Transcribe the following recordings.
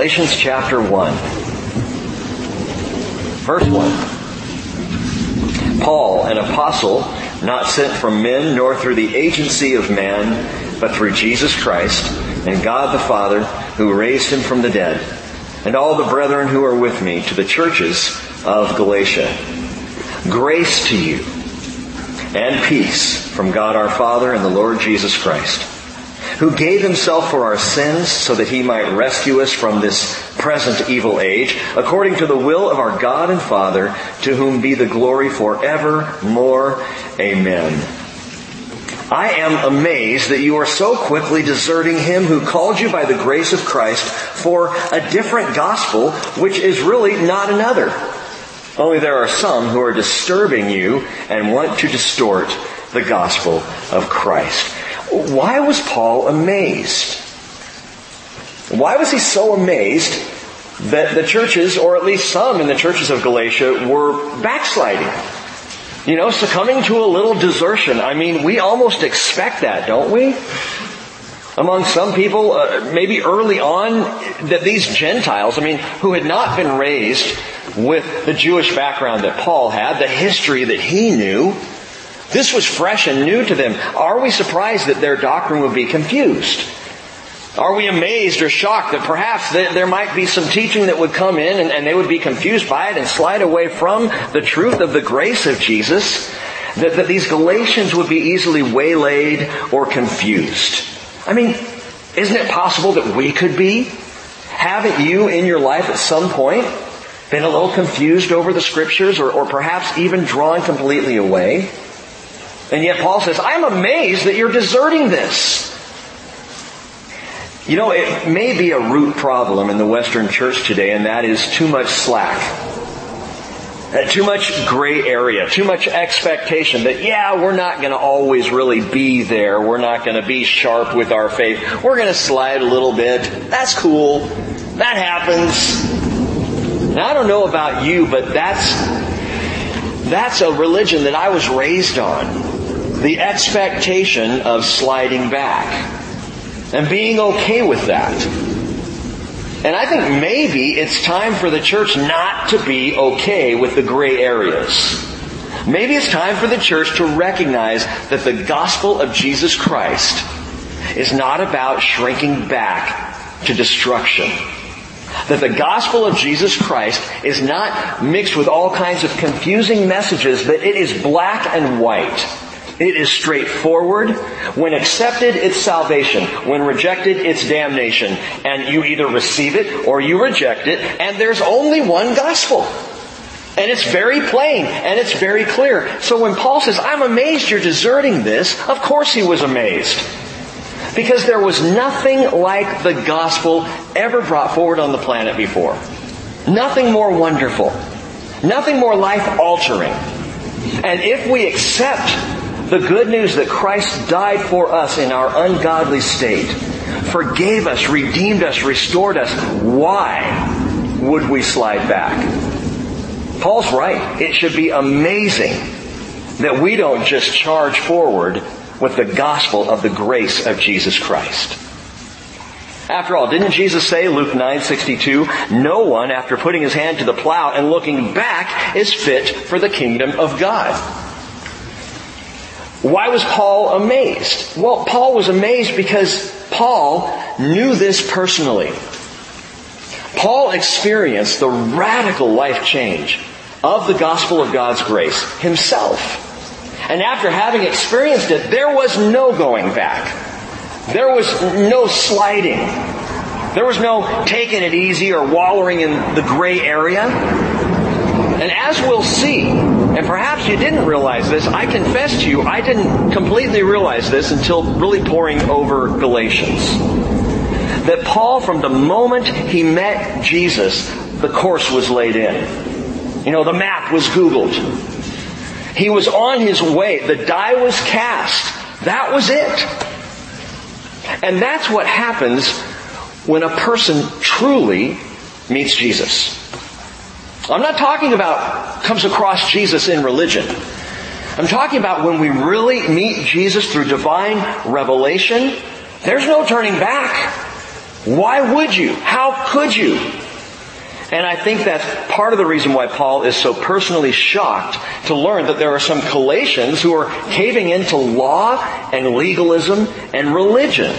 Galatians chapter 1. Verse 1. Paul, an apostle, not sent from men nor through the agency of man, but through Jesus Christ and God the Father who raised him from the dead, and all the brethren who are with me to the churches of Galatia. Grace to you and peace from God our Father and the Lord Jesus Christ who gave himself for our sins so that he might rescue us from this present evil age, according to the will of our God and Father, to whom be the glory forevermore. Amen. I am amazed that you are so quickly deserting him who called you by the grace of Christ for a different gospel, which is really not another. Only there are some who are disturbing you and want to distort the gospel of Christ. Why was Paul amazed? Why was he so amazed that the churches, or at least some in the churches of Galatia, were backsliding? You know, succumbing to a little desertion. I mean, we almost expect that, don't we? Among some people, uh, maybe early on, that these Gentiles, I mean, who had not been raised with the Jewish background that Paul had, the history that he knew, this was fresh and new to them. Are we surprised that their doctrine would be confused? Are we amazed or shocked that perhaps there might be some teaching that would come in and, they would be confused by it and slide away from the truth of the grace of Jesus? That, these Galatians would be easily waylaid or confused? I mean, isn't it possible that we could be? Haven't you in your life at some point been a little confused over the scriptures or perhaps even drawn completely away? And yet Paul says, I'm amazed that you're deserting this. You know, it may be a root problem in the Western church today, and that is too much slack. Uh, too much gray area, too much expectation that, yeah, we're not going to always really be there. We're not going to be sharp with our faith. We're going to slide a little bit. That's cool. That happens. Now, I don't know about you, but that's, that's a religion that I was raised on the expectation of sliding back and being okay with that. And I think maybe it's time for the church not to be okay with the gray areas. Maybe it's time for the church to recognize that the gospel of Jesus Christ is not about shrinking back to destruction. That the gospel of Jesus Christ is not mixed with all kinds of confusing messages, but it is black and white. It is straightforward. When accepted, it's salvation. When rejected, it's damnation. And you either receive it or you reject it. And there's only one gospel. And it's very plain and it's very clear. So when Paul says, I'm amazed you're deserting this, of course he was amazed. Because there was nothing like the gospel ever brought forward on the planet before. Nothing more wonderful. Nothing more life altering. And if we accept the good news that Christ died for us in our ungodly state, forgave us, redeemed us, restored us. Why would we slide back? Paul's right. It should be amazing that we don't just charge forward with the gospel of the grace of Jesus Christ. After all, didn't Jesus say, Luke 9:62, no one after putting his hand to the plow and looking back is fit for the kingdom of God? Why was Paul amazed? Well, Paul was amazed because Paul knew this personally. Paul experienced the radical life change of the gospel of God's grace himself. And after having experienced it, there was no going back. There was no sliding. There was no taking it easy or wallowing in the gray area. And as we'll see, and perhaps you didn't realize this, I confess to you, I didn't completely realize this until really poring over Galatians. That Paul, from the moment he met Jesus, the course was laid in. You know, the map was Googled. He was on his way. The die was cast. That was it. And that's what happens when a person truly meets Jesus. I'm not talking about comes across Jesus in religion. I'm talking about when we really meet Jesus through divine revelation, there's no turning back. Why would you? How could you? And I think that's part of the reason why Paul is so personally shocked to learn that there are some Galatians who are caving into law and legalism and religion.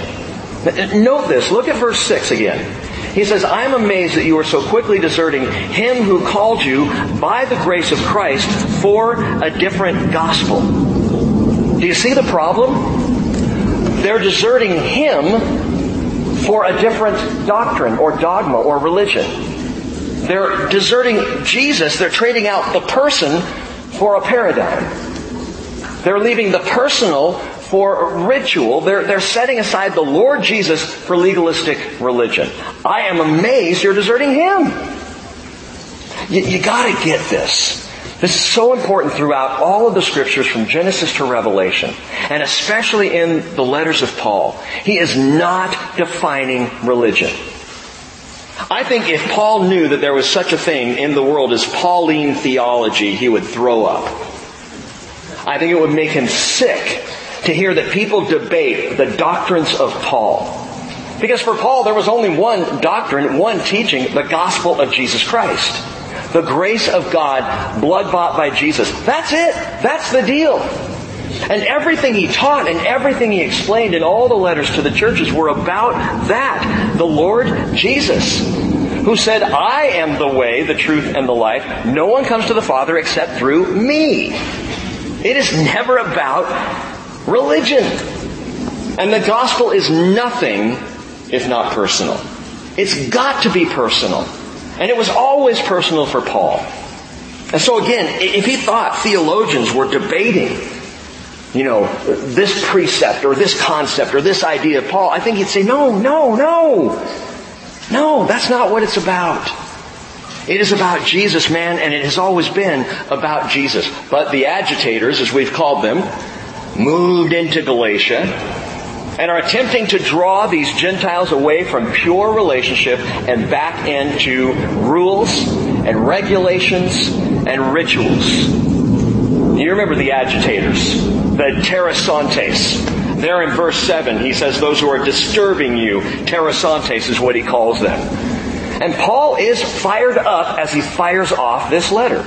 Note this. Look at verse 6 again. He says, I am amazed that you are so quickly deserting him who called you by the grace of Christ for a different gospel. Do you see the problem? They're deserting him for a different doctrine or dogma or religion. They're deserting Jesus. They're trading out the person for a paradigm. They're leaving the personal for ritual. They're, they're setting aside the Lord Jesus for legalistic religion. I am amazed you're deserting Him. You, you gotta get this. This is so important throughout all of the scriptures from Genesis to Revelation, and especially in the letters of Paul. He is not defining religion. I think if Paul knew that there was such a thing in the world as Pauline theology, he would throw up. I think it would make him sick to hear that people debate the doctrines of Paul. Because for Paul, there was only one doctrine, one teaching, the gospel of Jesus Christ. The grace of God, blood bought by Jesus. That's it. That's the deal. And everything he taught and everything he explained in all the letters to the churches were about that. The Lord Jesus, who said, I am the way, the truth, and the life. No one comes to the Father except through me. It is never about religion. And the gospel is nothing if not personal. It's got to be personal. And it was always personal for Paul. And so again, if he thought theologians were debating, you know, this precept or this concept or this idea of Paul, I think he'd say, no, no, no. No, that's not what it's about. It is about Jesus, man, and it has always been about Jesus. But the agitators, as we've called them, moved into Galatia and are attempting to draw these Gentiles away from pure relationship and back into rules and regulations and rituals. You remember the agitators, the tarassontes. There in verse 7, he says those who are disturbing you, tarassontes is what he calls them. And Paul is fired up as he fires off this letter.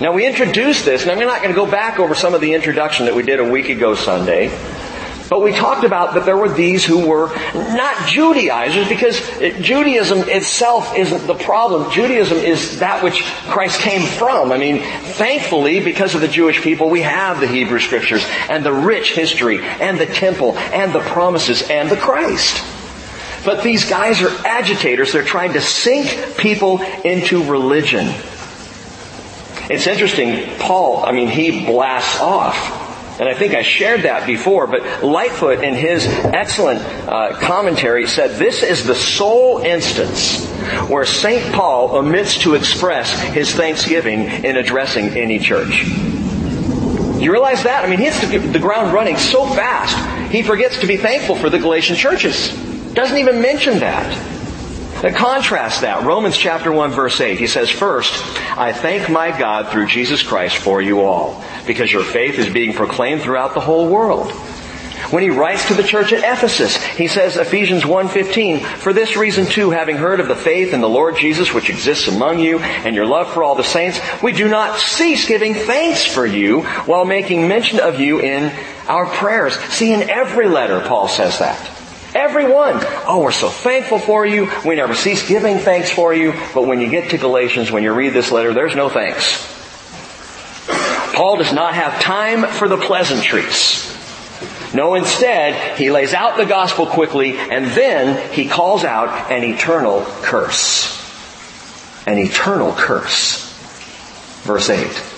Now we introduced this, and I'm not going to go back over some of the introduction that we did a week ago Sunday. But we talked about that there were these who were not Judaizers because Judaism itself isn't the problem. Judaism is that which Christ came from. I mean, thankfully, because of the Jewish people, we have the Hebrew scriptures and the rich history and the temple and the promises and the Christ. But these guys are agitators. They're trying to sink people into religion. It's interesting, Paul, I mean, he blasts off. And I think I shared that before, but Lightfoot in his excellent uh, commentary said this is the sole instance where St. Paul omits to express his thanksgiving in addressing any church. You realize that? I mean, he hits the ground running so fast, he forgets to be thankful for the Galatian churches. Doesn't even mention that. Contrast that. Romans chapter 1 verse 8. He says, First, I thank my God through Jesus Christ for you all, because your faith is being proclaimed throughout the whole world. When he writes to the church at Ephesus, he says, Ephesians 1.15, For this reason too, having heard of the faith in the Lord Jesus which exists among you, and your love for all the saints, we do not cease giving thanks for you, while making mention of you in our prayers. See, in every letter, Paul says that. Everyone. Oh, we're so thankful for you. We never cease giving thanks for you. But when you get to Galatians, when you read this letter, there's no thanks. Paul does not have time for the pleasantries. No, instead, he lays out the gospel quickly and then he calls out an eternal curse. An eternal curse. Verse 8.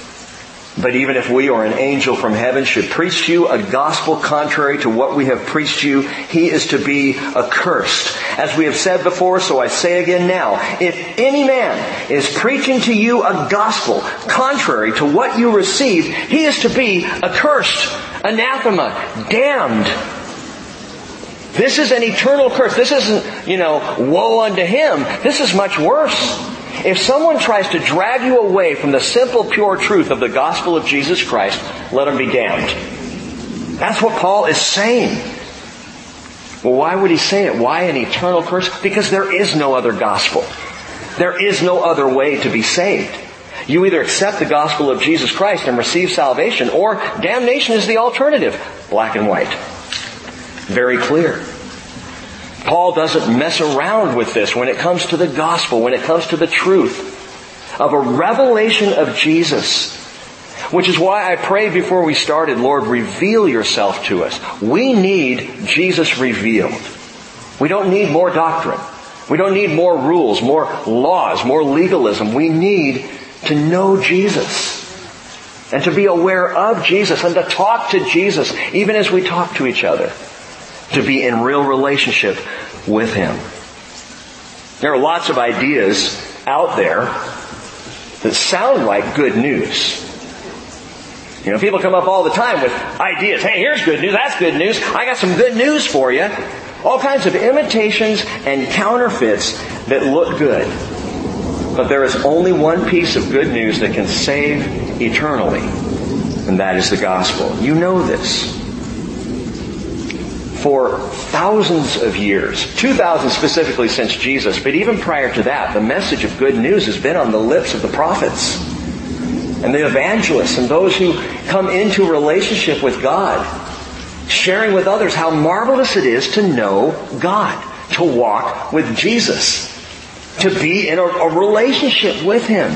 But even if we or an angel from heaven should preach to you a gospel contrary to what we have preached you, he is to be accursed. As we have said before, so I say again now, if any man is preaching to you a gospel contrary to what you received, he is to be accursed, anathema, damned. This is an eternal curse. This isn't, you know, woe unto him. This is much worse. If someone tries to drag you away from the simple, pure truth of the gospel of Jesus Christ, let them be damned. That's what Paul is saying. Well, why would he say it? Why an eternal curse? Because there is no other gospel. There is no other way to be saved. You either accept the gospel of Jesus Christ and receive salvation, or damnation is the alternative. Black and white. Very clear. Paul doesn't mess around with this when it comes to the gospel, when it comes to the truth of a revelation of Jesus. Which is why I prayed before we started, Lord, reveal yourself to us. We need Jesus revealed. We don't need more doctrine. We don't need more rules, more laws, more legalism. We need to know Jesus and to be aware of Jesus and to talk to Jesus even as we talk to each other. To be in real relationship with Him. There are lots of ideas out there that sound like good news. You know, people come up all the time with ideas. Hey, here's good news. That's good news. I got some good news for you. All kinds of imitations and counterfeits that look good. But there is only one piece of good news that can save eternally, and that is the gospel. You know this. For thousands of years, 2,000 specifically since Jesus, but even prior to that, the message of good news has been on the lips of the prophets and the evangelists and those who come into relationship with God, sharing with others how marvelous it is to know God, to walk with Jesus to be in a, a relationship with Him,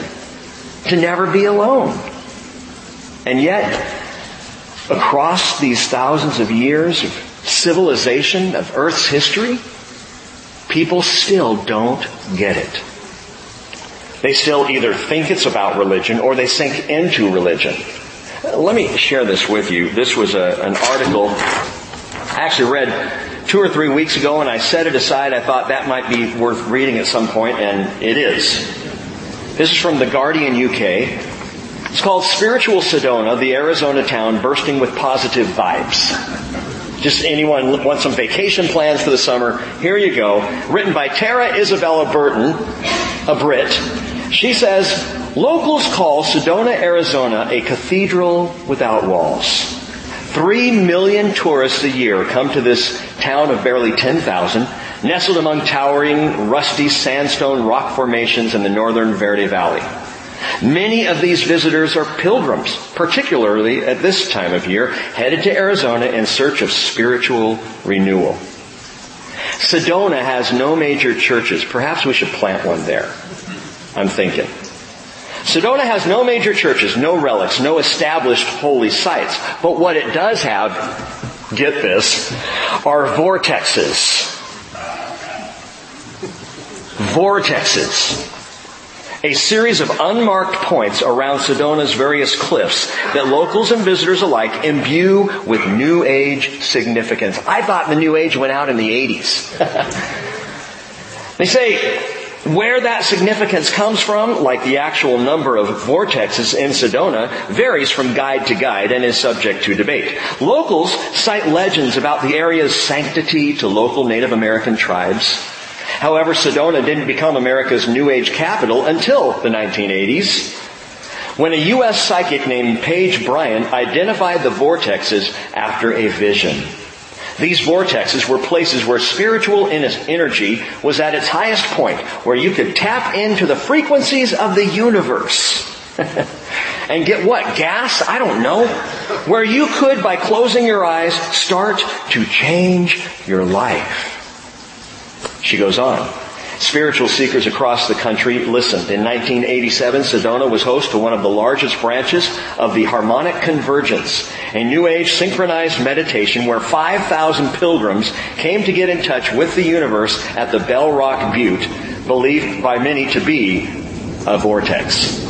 to never be alone. And yet, across these thousands of years of civilization, of Earth's history, people still don't get it. They still either think it's about religion or they sink into religion. Let me share this with you. This was a, an article I actually read two or three weeks ago and I set it aside. I thought that might be worth reading at some point and it is. This is from The Guardian UK. It's called Spiritual Sedona, the Arizona town bursting with positive vibes. Just anyone want some vacation plans for the summer? Here you go. Written by Tara Isabella Burton, a Brit. She says, locals call Sedona, Arizona a cathedral without walls. Three million tourists a year come to this town of barely 10,000, nestled among towering, rusty sandstone rock formations in the northern Verde Valley. Many of these visitors are pilgrims, particularly at this time of year, headed to Arizona in search of spiritual renewal. Sedona has no major churches. Perhaps we should plant one there. I'm thinking. Sedona has no major churches, no relics, no established holy sites. But what it does have, get this, are vortexes. Vortexes. A series of unmarked points around Sedona's various cliffs that locals and visitors alike imbue with New Age significance. I thought the New Age went out in the 80s. they say where that significance comes from, like the actual number of vortexes in Sedona, varies from guide to guide and is subject to debate. Locals cite legends about the area's sanctity to local Native American tribes. However, Sedona didn't become America's New Age capital until the 1980s, when a U.S. psychic named Page Bryant identified the vortexes after a vision. These vortexes were places where spiritual energy was at its highest point, where you could tap into the frequencies of the universe. and get what? Gas? I don't know. Where you could, by closing your eyes, start to change your life. She goes on. Spiritual seekers across the country listened. In 1987, Sedona was host to one of the largest branches of the Harmonic Convergence, a New Age synchronized meditation where 5,000 pilgrims came to get in touch with the universe at the Bell Rock Butte, believed by many to be a vortex.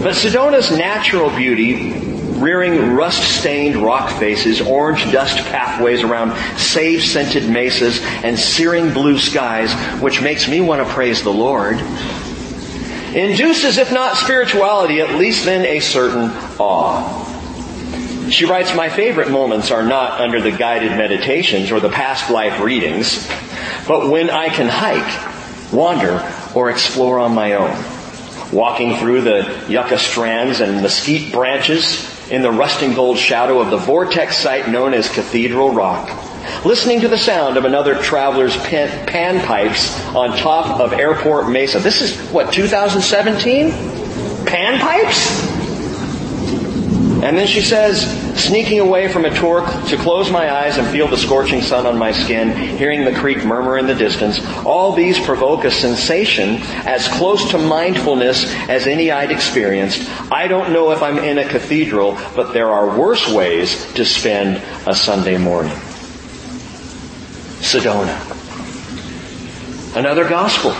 But Sedona's natural beauty rearing rust-stained rock faces, orange dust pathways around sage-scented mesas, and searing blue skies, which makes me want to praise the Lord, induces, if not spirituality, at least then a certain awe. She writes, my favorite moments are not under the guided meditations or the past life readings, but when I can hike, wander, or explore on my own. Walking through the yucca strands and mesquite branches, in the rusting gold shadow of the vortex site known as Cathedral Rock. listening to the sound of another traveler's pan, panpipes on top of Airport Mesa. This is, what, 2017? Panpipes? And then she says, sneaking away from a tour to close my eyes and feel the scorching sun on my skin, hearing the creek murmur in the distance, all these provoke a sensation as close to mindfulness as any I'd experienced. I don't know if I'm in a cathedral, but there are worse ways to spend a Sunday morning. Sedona. Another gospel.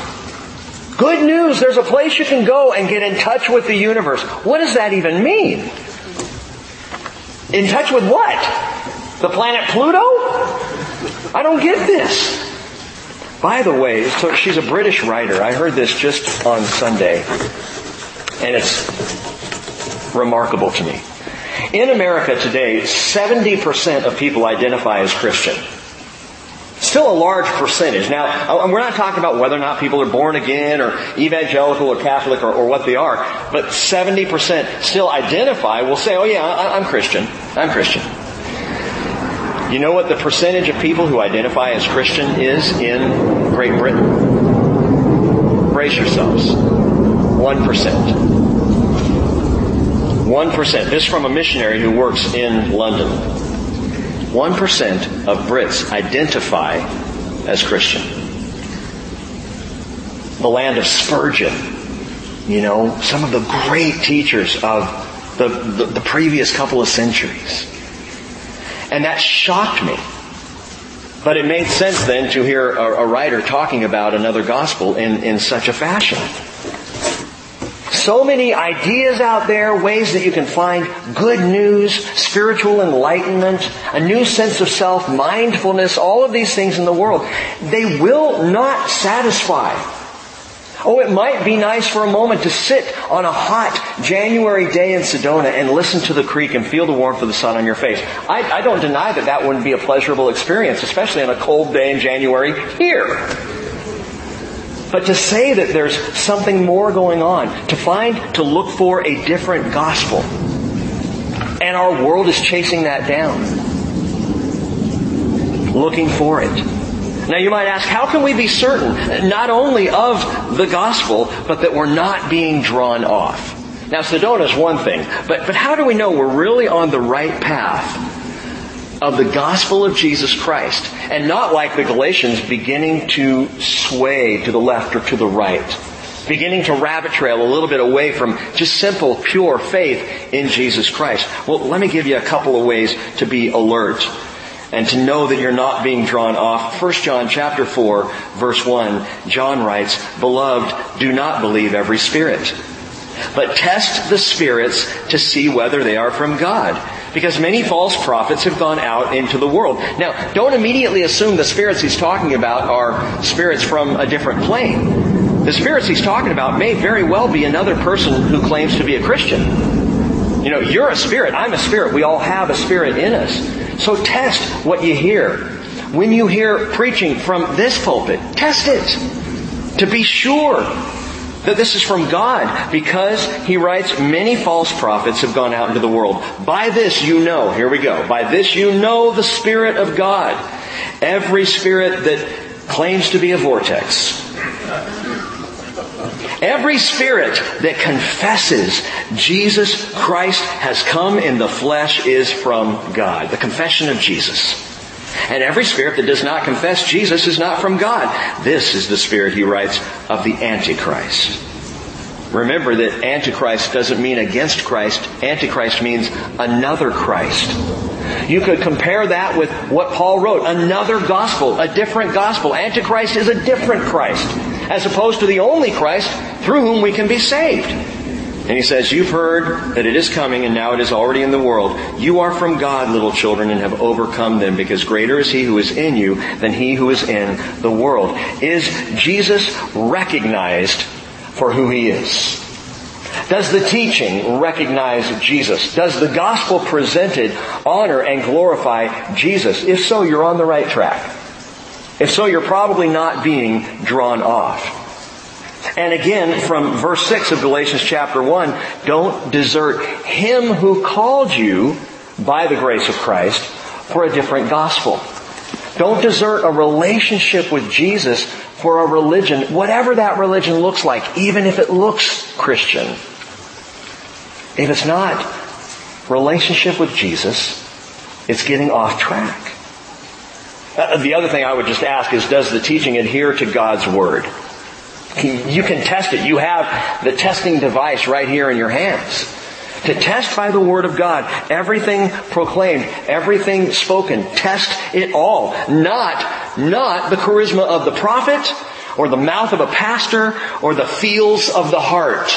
Good news, there's a place you can go and get in touch with the universe. What does that even mean? In touch with what? The planet Pluto? I don't get this. By the way, so she's a British writer. I heard this just on Sunday. And it's remarkable to me. In America today, 70% of people identify as Christian. Still a large percentage. Now, uh, we're not talking about whether or not people are born again or evangelical or Catholic or, or what they are, but 70% still identify, will say, oh yeah, I, I'm Christian. I'm Christian. You know what the percentage of people who identify as Christian is in Great Britain? Brace yourselves. 1%. 1%. This from a missionary who works in London. 1% of Brits identify as Christian. The land of Spurgeon, you know, some of the great teachers of the, the, the previous couple of centuries. And that shocked me. But it made sense then to hear a, a writer talking about another gospel in, in such a fashion. So many ideas out there, ways that you can find good news, spiritual enlightenment, a new sense of self, mindfulness, all of these things in the world. They will not satisfy. Oh, it might be nice for a moment to sit on a hot January day in Sedona and listen to the creek and feel the warmth of the sun on your face. I, I don't deny that that wouldn't be a pleasurable experience, especially on a cold day in January here. But to say that there's something more going on, to find, to look for a different gospel. And our world is chasing that down. Looking for it. Now you might ask, how can we be certain not only of the gospel, but that we're not being drawn off? Now Sedona is one thing, but, but how do we know we're really on the right path of the gospel of Jesus Christ and not like the Galatians beginning to sway to the left or to the right. Beginning to rabbit trail a little bit away from just simple, pure faith in Jesus Christ. Well, let me give you a couple of ways to be alert and to know that you're not being drawn off. 1 John chapter 4 verse 1, John writes, Beloved, do not believe every spirit, but test the spirits to see whether they are from God because many false prophets have gone out into the world. Now, don't immediately assume the spirits he's talking about are spirits from a different plane. The spirits he's talking about may very well be another person who claims to be a Christian. You know, you're a spirit, I'm a spirit, we all have a spirit in us. So test what you hear. When you hear preaching from this pulpit, test it to be sure that this is from God because he writes, many false prophets have gone out into the world. By this you know, here we go, by this you know the Spirit of God. Every spirit that claims to be a vortex. Every spirit that confesses Jesus Christ has come in the flesh is from God. The confession of Jesus. And every spirit that does not confess Jesus is not from God. This is the spirit, he writes, of the Antichrist. Remember that Antichrist doesn't mean against Christ. Antichrist means another Christ. You could compare that with what Paul wrote. Another gospel, a different gospel. Antichrist is a different Christ, as opposed to the only Christ through whom we can be saved. And he says, You've heard that it is coming and now it is already in the world. You are from God, little children, and have overcome them because greater is he who is in you than he who is in the world. Is Jesus recognized for who he is? Does the teaching recognize Jesus? Does the gospel presented honor and glorify Jesus? If so, you're on the right track. If so, you're probably not being drawn off. And again, from verse 6 of Galatians chapter 1, don't desert him who called you by the grace of Christ for a different gospel. Don't desert a relationship with Jesus for a religion, whatever that religion looks like, even if it looks Christian. If it's not relationship with Jesus, it's getting off track. Uh, the other thing I would just ask is, does the teaching adhere to God's Word? You can test it. You have the testing device right here in your hands. To test by the Word of God, everything proclaimed, everything spoken, test it all. Not, not the charisma of the prophet, or the mouth of a pastor, or the feels of the heart.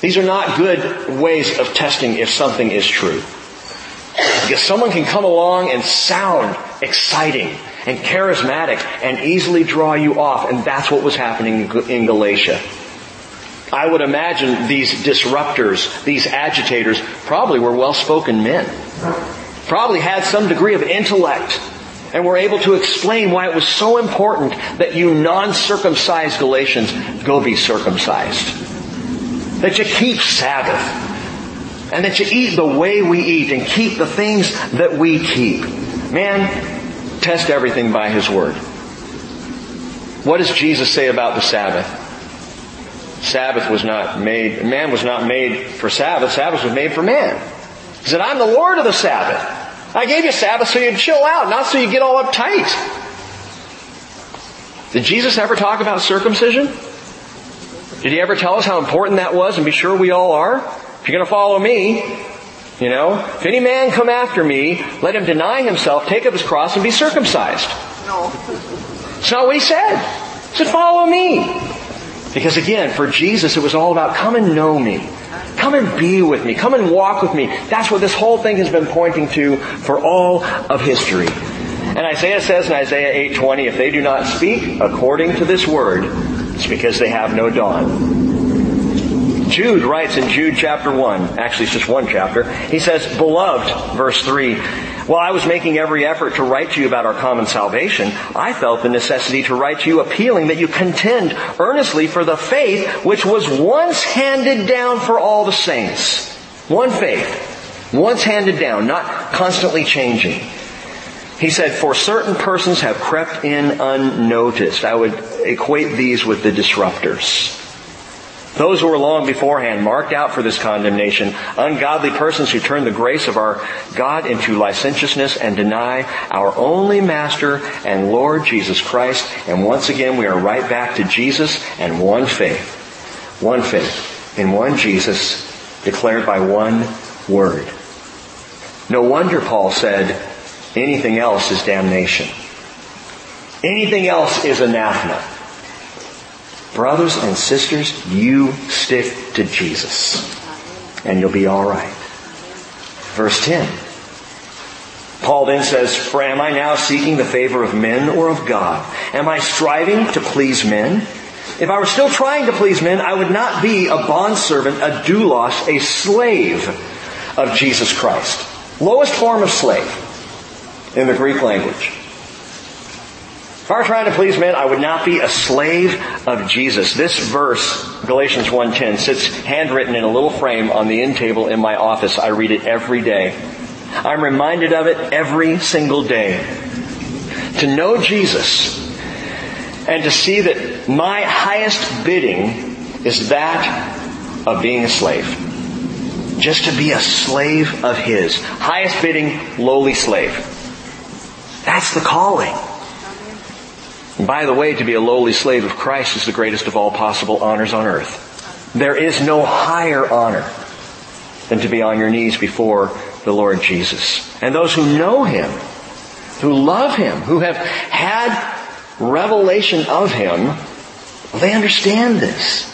These are not good ways of testing if something is true. Because someone can come along and sound exciting and charismatic and easily draw you off, and that's what was happening in Galatia. I would imagine these disruptors, these agitators, probably were well-spoken men. Probably had some degree of intellect and were able to explain why it was so important that you non-circumcised Galatians go be circumcised. That you keep Sabbath. And that you eat the way we eat and keep the things that we keep. Man, test everything by His Word. What does Jesus say about the Sabbath? Sabbath was not made, man was not made for Sabbath, Sabbath was made for man. He said, I'm the Lord of the Sabbath. I gave you Sabbath so you'd chill out, not so you get all uptight. Did Jesus ever talk about circumcision? Did he ever tell us how important that was and be sure we all are? If you're going to follow me, you know, if any man come after me, let him deny himself, take up his cross, and be circumcised. No. It's not what he said. He said, follow me. Because again, for Jesus, it was all about come and know me. Come and be with me. Come and walk with me. That's what this whole thing has been pointing to for all of history. And Isaiah says in Isaiah 8:20, if they do not speak according to this word, it's because they have no dawn. Jude writes in Jude chapter 1, actually it's just one chapter, he says, Beloved, verse 3, while I was making every effort to write to you about our common salvation, I felt the necessity to write to you appealing that you contend earnestly for the faith which was once handed down for all the saints. One faith. Once handed down, not constantly changing. He said, for certain persons have crept in unnoticed. I would equate these with the disruptors. Those who were long beforehand marked out for this condemnation, ungodly persons who turn the grace of our God into licentiousness and deny our only Master and Lord Jesus Christ. And once again, we are right back to Jesus and one faith. One faith in one Jesus declared by one word. No wonder Paul said, anything else is damnation. Anything else is anathema. Brothers and sisters, you stick to Jesus and you'll be alright. Verse 10. Paul then says, For am I now seeking the favor of men or of God? Am I striving to please men? If I were still trying to please men, I would not be a bondservant, a doulos, a slave of Jesus Christ. Lowest form of slave in the Greek language. If I were trying to please men, I would not be a slave of Jesus. This verse, Galatians 1.10, sits handwritten in a little frame on the end table in my office. I read it every day. I'm reminded of it every single day. To know Jesus and to see that my highest bidding is that of being a slave. Just to be a slave of His. Highest bidding, lowly slave. That's the calling. By the way, to be a lowly slave of Christ is the greatest of all possible honors on earth. There is no higher honor than to be on your knees before the Lord Jesus. And those who know Him, who love Him, who have had revelation of Him, they understand this.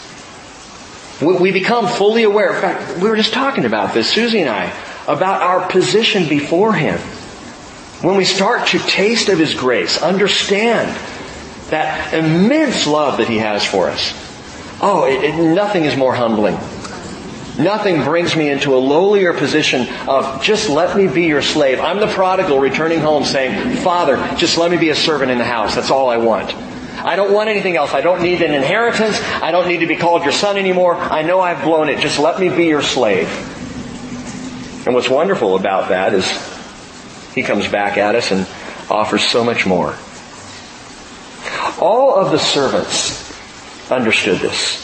We become fully aware. In fact, we were just talking about this, Susie and I, about our position before Him. When we start to taste of His grace, understand that immense love that He has for us. Oh, it, it, nothing is more humbling. Nothing brings me into a lowlier position of just let me be your slave. I'm the prodigal returning home saying, Father, just let me be a servant in the house. That's all I want. I don't want anything else. I don't need an inheritance. I don't need to be called your son anymore. I know I've blown it. Just let me be your slave. And what's wonderful about that is he comes back at us and offers so much more. All of the servants understood this.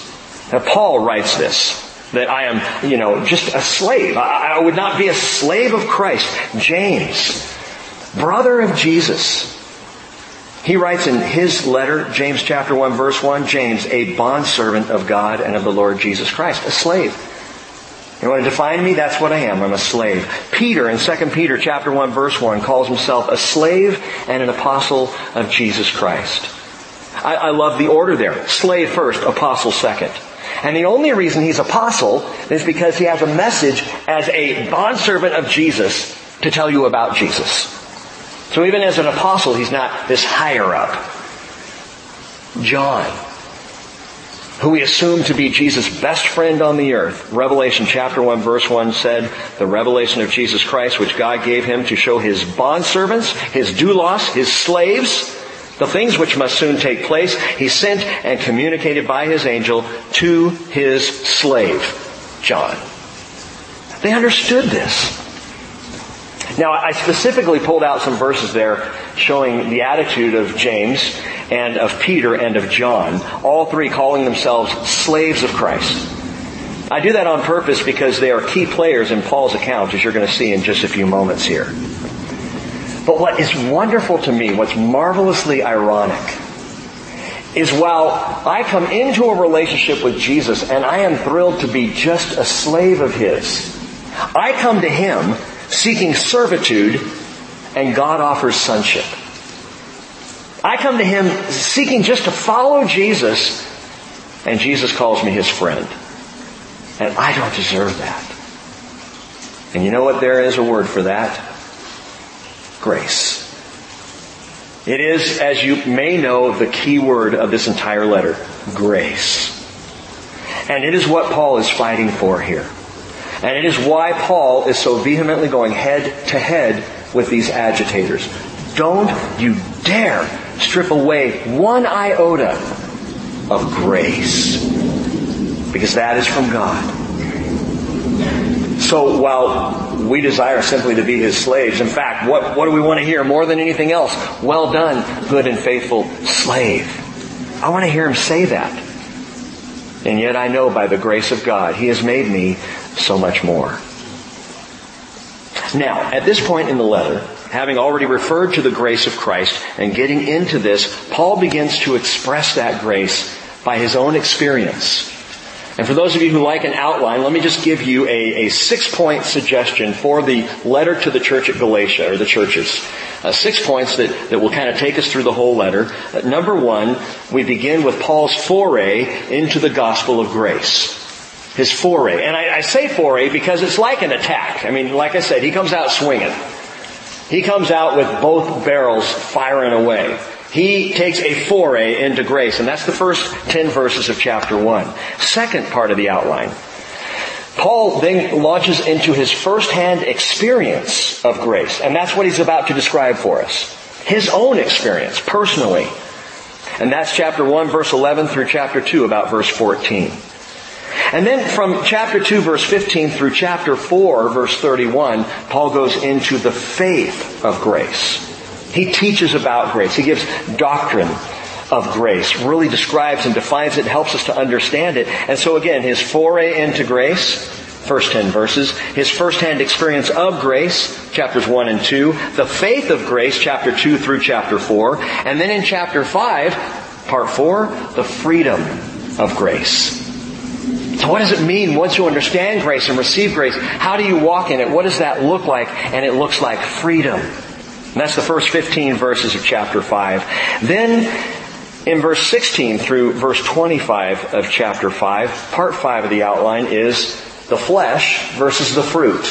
Now Paul writes this, that I am, you know, just a slave. I, I would not be a slave of Christ. James, brother of Jesus. He writes in his letter, James chapter 1 verse 1, James, a bondservant of God and of the Lord Jesus Christ, a slave. You want to define me? That's what I am. I'm a slave. Peter in 2 Peter chapter 1 verse 1 calls himself a slave and an apostle of Jesus Christ. I, I love the order there. Slave first, apostle second. And the only reason he's apostle is because he has a message as a bondservant of Jesus to tell you about Jesus. So even as an apostle, he's not this higher up. John, who we assume to be Jesus' best friend on the earth. Revelation chapter 1 verse 1 said, the revelation of Jesus Christ which God gave him to show his bondservants, his doulos, his slaves, the things which must soon take place, he sent and communicated by his angel to his slave, John. They understood this. Now, I specifically pulled out some verses there showing the attitude of James and of Peter and of John, all three calling themselves slaves of Christ. I do that on purpose because they are key players in Paul's account, as you're going to see in just a few moments here. But what is wonderful to me, what's marvelously ironic, is while I come into a relationship with Jesus and I am thrilled to be just a slave of His, I come to Him seeking servitude and God offers sonship. I come to Him seeking just to follow Jesus and Jesus calls me His friend. And I don't deserve that. And you know what? There is a word for that. Grace. It is, as you may know, the key word of this entire letter. Grace. And it is what Paul is fighting for here. And it is why Paul is so vehemently going head to head with these agitators. Don't you dare strip away one iota of grace. Because that is from God. So while we desire simply to be His slaves, in fact, what, what do we want to hear more than anything else? Well done, good and faithful slave. I want to hear Him say that. And yet I know by the grace of God, He has made me so much more. Now, at this point in the letter, having already referred to the grace of Christ and getting into this, Paul begins to express that grace by his own experience. And for those of you who like an outline, let me just give you a, a six-point suggestion for the letter to the church at Galatia, or the churches. Uh, six points that, that will kind of take us through the whole letter. Uh, number one, we begin with Paul's foray into the gospel of grace. His foray. And I, I say foray because it's like an attack. I mean, like I said, he comes out swinging. He comes out with both barrels firing away. He takes a foray into grace, and that's the first 10 verses of chapter 1. Second part of the outline. Paul then launches into his firsthand experience of grace, and that's what he's about to describe for us. His own experience, personally. And that's chapter 1 verse 11 through chapter 2 about verse 14. And then from chapter 2 verse 15 through chapter 4 verse 31, Paul goes into the faith of grace. He teaches about grace. He gives doctrine of grace, really describes and defines it, helps us to understand it. And so again, his foray into grace, first 10 verses, his first-hand experience of grace, chapters 1 and 2, the faith of grace, chapter 2 through chapter 4, and then in chapter 5, part 4, the freedom of grace. So what does it mean once you understand grace and receive grace? How do you walk in it? What does that look like? And it looks like freedom. And that's the first 15 verses of chapter 5. Then, in verse 16 through verse 25 of chapter 5, part 5 of the outline is the flesh versus the fruit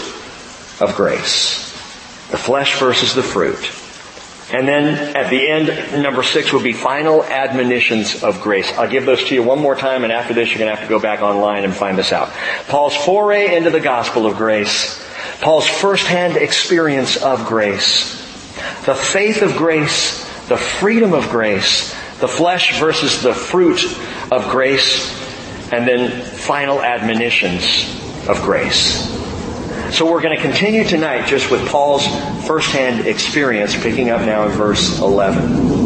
of grace. The flesh versus the fruit. And then at the end, number six will be final admonitions of grace. I'll give those to you one more time and after this you're going to have to go back online and find this out. Paul's foray into the gospel of grace. Paul's firsthand experience of grace. The faith of grace. The freedom of grace. The flesh versus the fruit of grace. And then final admonitions of grace. So we're going to continue tonight just with Paul's firsthand experience, picking up now in verse 11.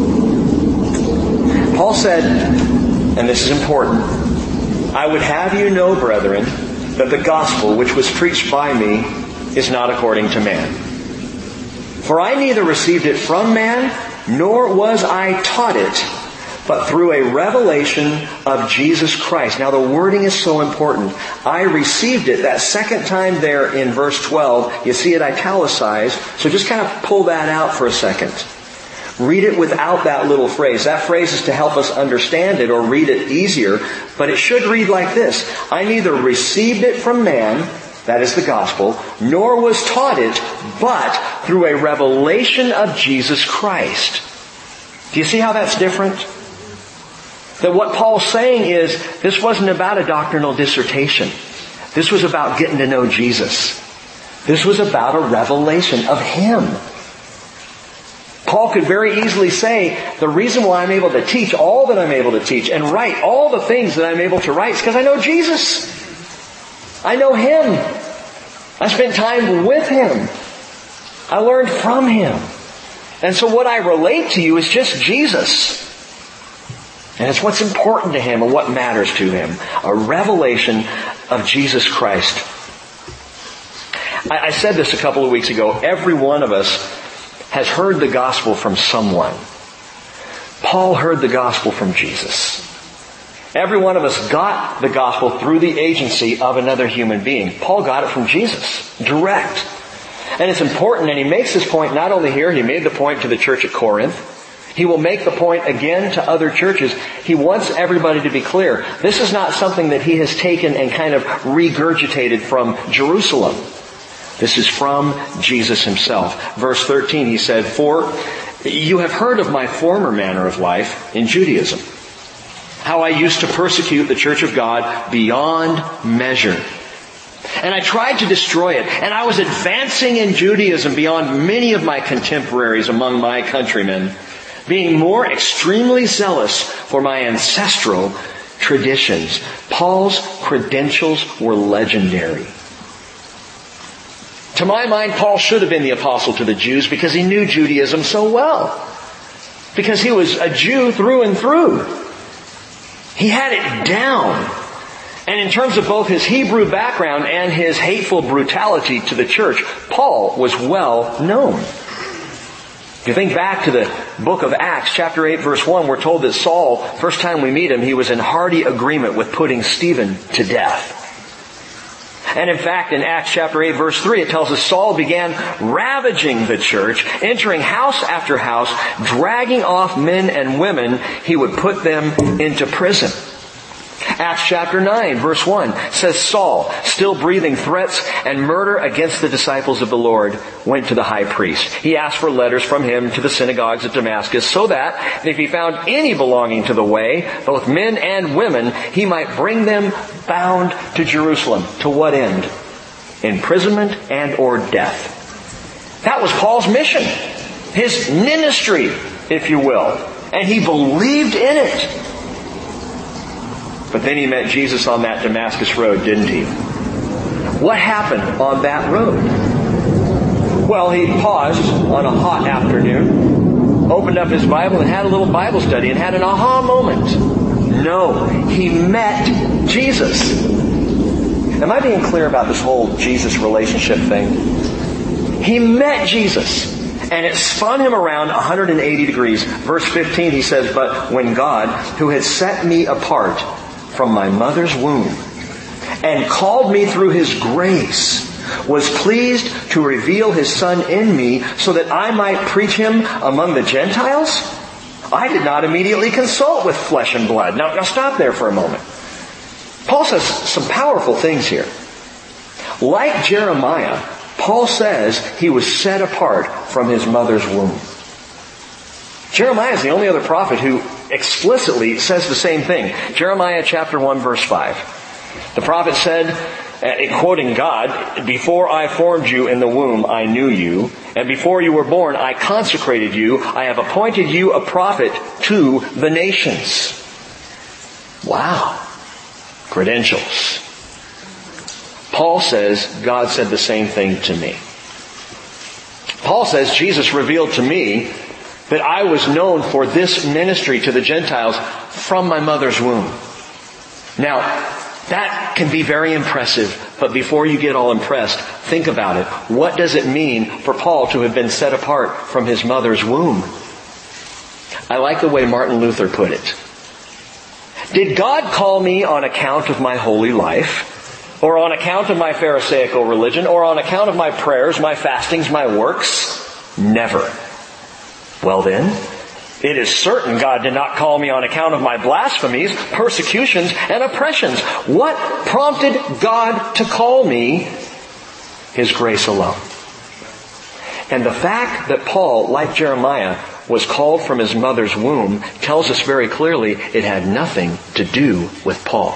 Paul said, and this is important, I would have you know, brethren, that the gospel which was preached by me is not according to man. For I neither received it from man, nor was I taught it, but through a revelation of Jesus Christ. Now the wording is so important. I received it. That second time there in verse 12, you see it italicized. So just kind of pull that out for a second. Read it without that little phrase. That phrase is to help us understand it or read it easier, but it should read like this. I neither received it from man, that is the gospel, nor was taught it, but through a revelation of Jesus Christ. Do you see how that's different? That what Paul's saying is, this wasn't about a doctrinal dissertation. This was about getting to know Jesus. This was about a revelation of Him. Paul could very easily say, the reason why I'm able to teach all that I'm able to teach and write all the things that I'm able to write is because I know Jesus. I know Him. I spent time with Him. I learned from Him. And so what I relate to you is just Jesus. And it's what's important to Him and what matters to Him. A revelation of Jesus Christ. I, I said this a couple of weeks ago. Every one of us has heard the gospel from someone. Paul heard the gospel from Jesus. Every one of us got the gospel through the agency of another human being. Paul got it from Jesus. Direct. And it's important, and he makes this point not only here, he made the point to the church at Corinth. He will make the point again to other churches. He wants everybody to be clear. This is not something that he has taken and kind of regurgitated from Jerusalem. This is from Jesus himself. Verse 13, he said, For you have heard of my former manner of life in Judaism. How I used to persecute the church of God beyond measure. And I tried to destroy it. And I was advancing in Judaism beyond many of my contemporaries among my countrymen, being more extremely zealous for my ancestral traditions. Paul's credentials were legendary. To my mind, Paul should have been the apostle to the Jews because he knew Judaism so well. Because he was a Jew through and through. He had it down. And in terms of both his Hebrew background and his hateful brutality to the church, Paul was well known. If you think back to the book of Acts, chapter 8, verse 1, we're told that Saul, first time we meet him, he was in hearty agreement with putting Stephen to death. And in fact, in Acts chapter 8 verse 3, it tells us Saul began ravaging the church, entering house after house, dragging off men and women. He would put them into prison. Acts chapter 9 verse 1 says Saul, still breathing threats and murder against the disciples of the Lord, went to the high priest. He asked for letters from him to the synagogues at Damascus so that if he found any belonging to the way, both men and women, he might bring them bound to Jerusalem. To what end? Imprisonment and or death. That was Paul's mission. His ministry, if you will. And he believed in it. But then he met Jesus on that Damascus road, didn't he? What happened on that road? Well, he paused on a hot afternoon, opened up his Bible and had a little Bible study and had an aha moment. No, he met Jesus. Am I being clear about this whole Jesus relationship thing? He met Jesus and it spun him around 180 degrees. Verse 15 he says, but when God, who had set me apart from my mother's womb and called me through his grace was pleased to reveal his son in me so that I might preach him among the Gentiles? I did not immediately consult with flesh and blood. Now, now stop there for a moment. Paul says some powerful things here. Like Jeremiah, Paul says he was set apart from his mother's womb. Jeremiah is the only other prophet who explicitly says the same thing. Jeremiah chapter 1 verse 5. The prophet said, uh, quoting God, before I formed you in the womb, I knew you, and before you were born, I consecrated you, I have appointed you a prophet to the nations. Wow. Credentials. Paul says God said the same thing to me. Paul says Jesus revealed to me that I was known for this ministry to the Gentiles from my mother's womb. Now, that can be very impressive, but before you get all impressed, think about it. What does it mean for Paul to have been set apart from his mother's womb? I like the way Martin Luther put it. Did God call me on account of my holy life? Or on account of my Pharisaical religion? Or on account of my prayers, my fastings, my works? Never. Well then, it is certain God did not call me on account of my blasphemies, persecutions, and oppressions. What prompted God to call me? His grace alone. And the fact that Paul, like Jeremiah, was called from his mother's womb tells us very clearly it had nothing to do with Paul.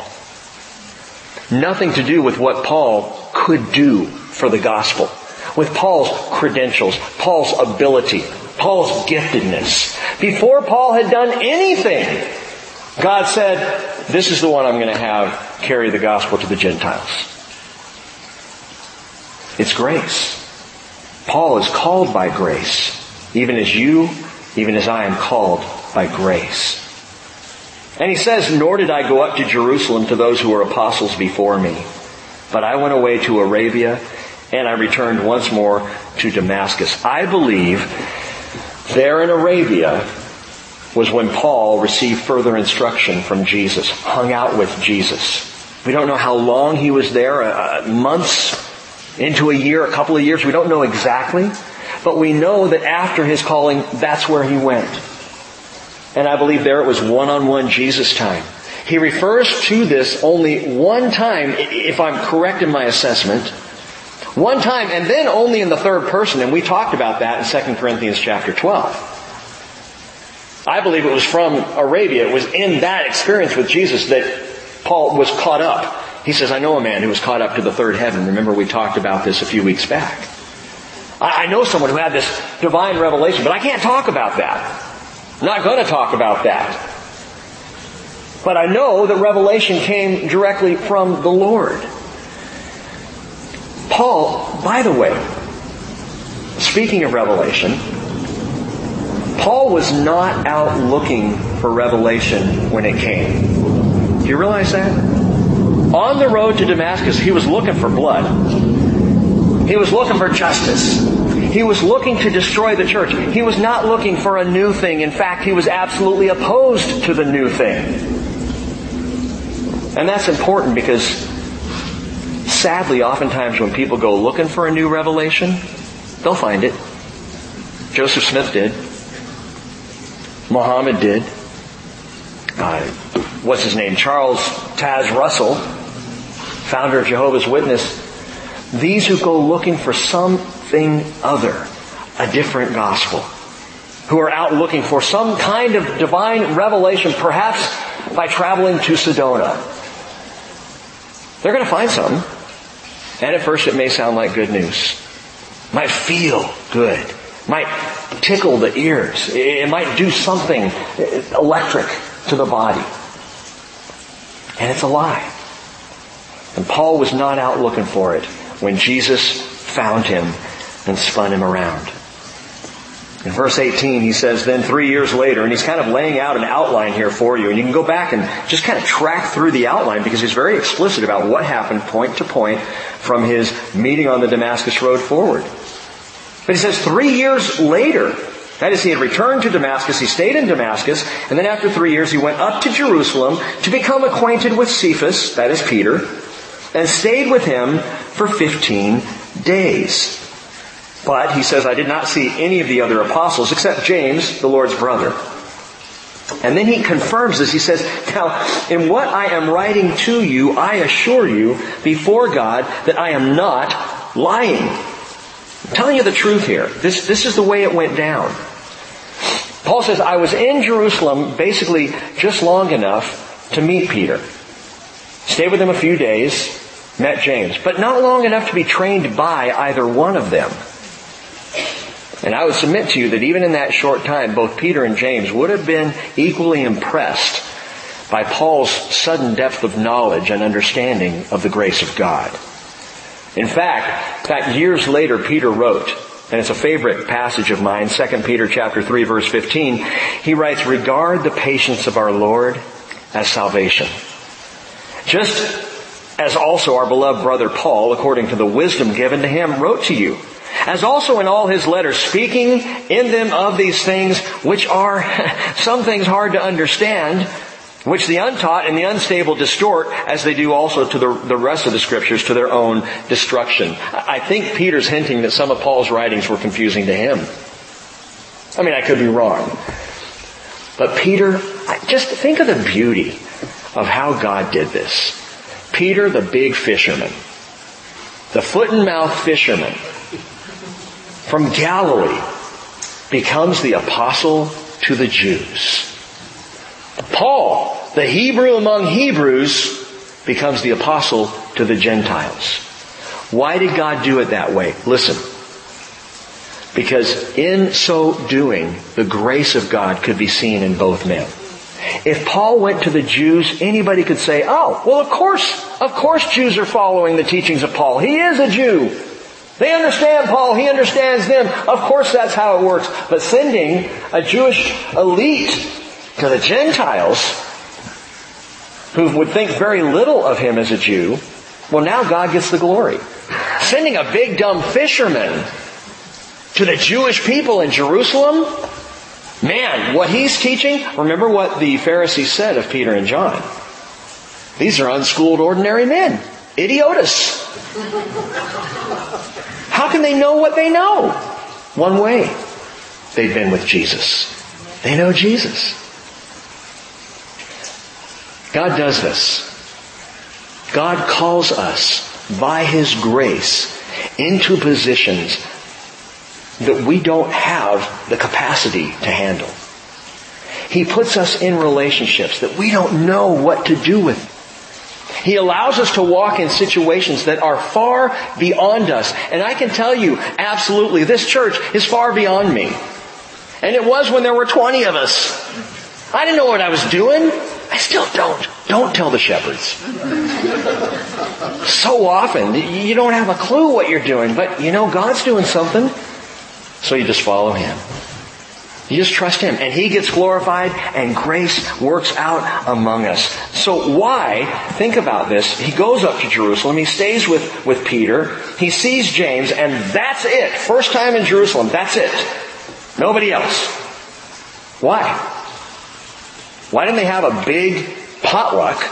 Nothing to do with what Paul could do for the gospel. With Paul's credentials, Paul's ability, Paul's giftedness. Before Paul had done anything, God said, this is the one I'm going to have carry the gospel to the Gentiles. It's grace. Paul is called by grace, even as you, even as I am called by grace. And he says, nor did I go up to Jerusalem to those who were apostles before me, but I went away to Arabia and I returned once more to Damascus. I believe there in Arabia was when Paul received further instruction from Jesus, hung out with Jesus. We don't know how long he was there, uh, months, into a year, a couple of years. We don't know exactly. But we know that after his calling, that's where he went. And I believe there it was one-on-one Jesus time. He refers to this only one time, if I'm correct in my assessment. One time, and then only in the third person, and we talked about that in 2 Corinthians chapter 12. I believe it was from Arabia, it was in that experience with Jesus that Paul was caught up. He says, I know a man who was caught up to the third heaven. Remember we talked about this a few weeks back. I know someone who had this divine revelation, but I can't talk about that. I'm not to talk about that. But I know that revelation came directly from the Lord. Paul, by the way, speaking of revelation, Paul was not out looking for revelation when it came. Do you realize that? On the road to Damascus, he was looking for blood. He was looking for justice. He was looking to destroy the church. He was not looking for a new thing. In fact, he was absolutely opposed to the new thing. And that's important because sadly, oftentimes when people go looking for a new revelation, they'll find it. Joseph Smith did. Muhammad did. Uh, what's his name? Charles Taze Russell, founder of Jehovah's Witness. These who go looking for something other, a different gospel, who are out looking for some kind of divine revelation, perhaps by traveling to Sedona. They're going to find something. And at first it may sound like good news. Might feel good. Might tickle the ears. It might do something electric to the body. And it's a lie. And Paul was not out looking for it when Jesus found him and spun him around. In verse 18, he says, then three years later, and he's kind of laying out an outline here for you, and you can go back and just kind of track through the outline because he's very explicit about what happened point to point from his meeting on the Damascus road forward. But he says three years later, that is, he had returned to Damascus, he stayed in Damascus, and then after three years he went up to Jerusalem to become acquainted with Cephas, that is Peter, and stayed with him for 15 days. But he says, I did not see any of the other apostles except James, the Lord's brother. And then he confirms this. He says, now, in what I am writing to you, I assure you before God that I am not lying. I'm telling you the truth here. This, this is the way it went down. Paul says, I was in Jerusalem basically just long enough to meet Peter. Stayed with him a few days, met James, but not long enough to be trained by either one of them. And I would submit to you that even in that short time, both Peter and James would have been equally impressed by Paul's sudden depth of knowledge and understanding of the grace of God. In fact, fact, years later, Peter wrote, and it's a favorite passage of mine, 2 Peter chapter 3 verse 15, he writes, regard the patience of our Lord as salvation. Just as also our beloved brother Paul, according to the wisdom given to him, wrote to you, as also in all his letters, speaking in them of these things, which are some things hard to understand, which the untaught and the unstable distort, as they do also to the, the rest of the scriptures, to their own destruction. I think Peter's hinting that some of Paul's writings were confusing to him. I mean, I could be wrong. But Peter, just think of the beauty of how God did this. Peter, the big fisherman, the foot and mouth fisherman from Galilee, becomes the apostle to the Jews. Paul, the Hebrew among Hebrews, becomes the apostle to the Gentiles. Why did God do it that way? Listen. Because in so doing, the grace of God could be seen in both men. If Paul went to the Jews, anybody could say, oh, well of course, of course Jews are following the teachings of Paul. He is a Jew. They understand Paul, he understands them. Of course that's how it works. But sending a Jewish elite to the Gentiles, who would think very little of him as a Jew, well now God gets the glory. Sending a big dumb fisherman to the Jewish people in Jerusalem, man, what he's teaching, remember what the Pharisees said of Peter and John. These are unschooled ordinary men. Idiotus. Can they know what they know? One way. They've been with Jesus. They know Jesus. God does this. God calls us by His grace into positions that we don't have the capacity to handle. He puts us in relationships that we don't know what to do with. He allows us to walk in situations that are far beyond us. And I can tell you, absolutely, this church is far beyond me. And it was when there were 20 of us. I didn't know what I was doing. I still don't. Don't tell the shepherds. so often, you don't have a clue what you're doing, but you know God's doing something. So you just follow Him. You just trust Him and He gets glorified and grace works out among us. So why, think about this, He goes up to Jerusalem, He stays with, with Peter, He sees James and that's it. First time in Jerusalem, that's it. Nobody else. Why? Why didn't they have a big potluck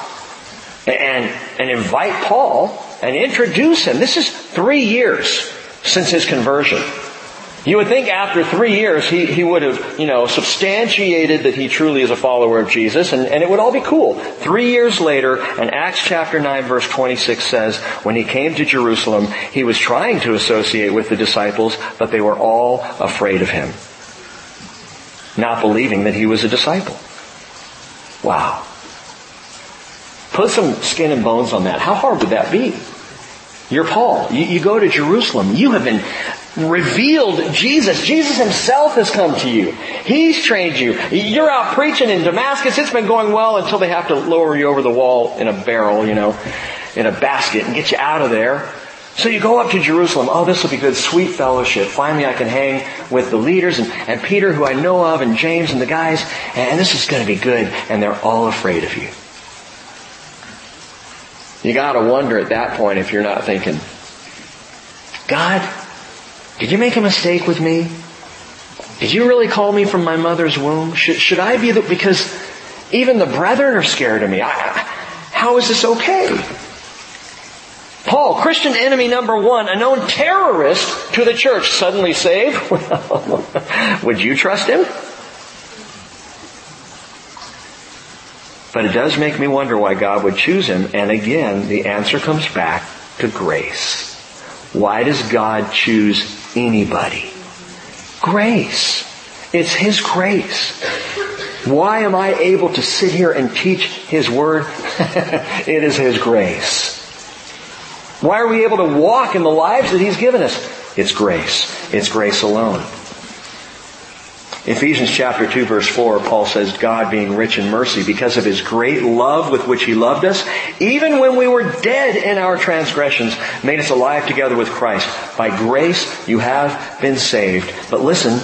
and, and invite Paul and introduce him? This is three years since his conversion. You would think after three years he, he would have, you know, substantiated that he truly is a follower of Jesus and, and it would all be cool. Three years later, and Acts chapter 9 verse 26 says, when he came to Jerusalem, he was trying to associate with the disciples, but they were all afraid of him. Not believing that he was a disciple. Wow. Put some skin and bones on that. How hard would that be? You're Paul. You, you go to Jerusalem. You have been revealed Jesus. Jesus himself has come to you. He's trained you. You're out preaching in Damascus. It's been going well until they have to lower you over the wall in a barrel, you know, in a basket and get you out of there. So you go up to Jerusalem. Oh, this will be good. Sweet fellowship. Finally I can hang with the leaders and, and Peter who I know of and James and the guys and, and this is going to be good. And they're all afraid of you. You gotta wonder at that point if you're not thinking, God, did you make a mistake with me? Did you really call me from my mother's womb? Should, should I be the, because even the brethren are scared of me. I, how is this okay? Paul, Christian enemy number one, a known terrorist to the church, suddenly saved? Well, would you trust him? But it does make me wonder why God would choose him, and again, the answer comes back to grace. Why does God choose anybody? Grace. It's His grace. Why am I able to sit here and teach His Word? it is His grace. Why are we able to walk in the lives that He's given us? It's grace. It's grace alone. Ephesians chapter 2 verse 4, Paul says, God being rich in mercy because of his great love with which he loved us, even when we were dead in our transgressions, made us alive together with Christ. By grace you have been saved. But listen,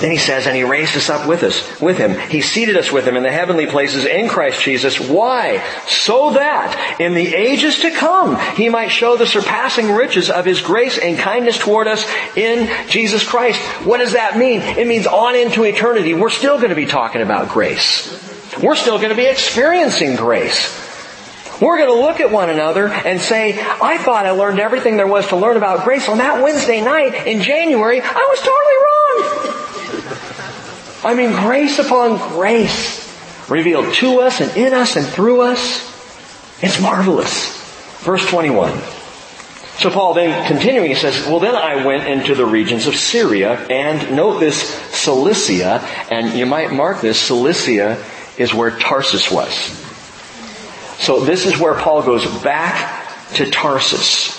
then he says, and he raised us up with us, with him. He seated us with him in the heavenly places in Christ Jesus. Why? So that in the ages to come, he might show the surpassing riches of his grace and kindness toward us in Jesus Christ. What does that mean? It means on into eternity, we're still going to be talking about grace. We're still going to be experiencing grace. We're going to look at one another and say, I thought I learned everything there was to learn about grace on that Wednesday night in January. I was totally wrong. I mean, grace upon grace revealed to us and in us and through us. It's marvelous. Verse 21. So Paul then continuing, he says, well then I went into the regions of Syria and note this Cilicia, and you might mark this, Cilicia is where Tarsus was. So this is where Paul goes back to Tarsus.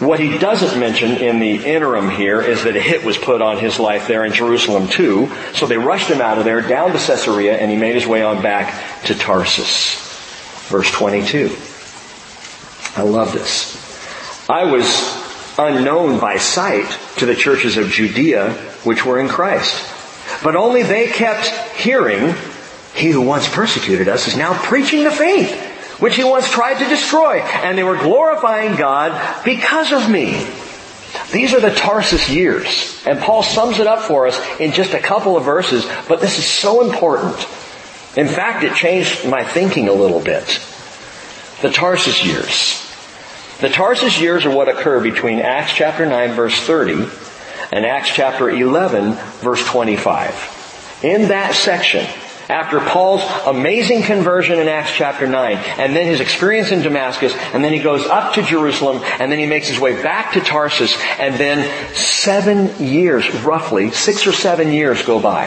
What he doesn't mention in the interim here is that a hit was put on his life there in Jerusalem too. So they rushed him out of there down to Caesarea and he made his way on back to Tarsus. Verse 22. I love this. I was unknown by sight to the churches of Judea which were in Christ. But only they kept hearing, he who once persecuted us is now preaching the faith which he once tried to destroy, and they were glorifying God because of me. These are the Tarsus years. And Paul sums it up for us in just a couple of verses, but this is so important. In fact, it changed my thinking a little bit. The Tarsus years. The Tarsus years are what occur between Acts chapter 9 verse 30 and Acts chapter 11 verse 25. In that section, after Paul's amazing conversion in Acts chapter 9, and then his experience in Damascus, and then he goes up to Jerusalem, and then he makes his way back to Tarsus, and then seven years, roughly, six or seven years go by.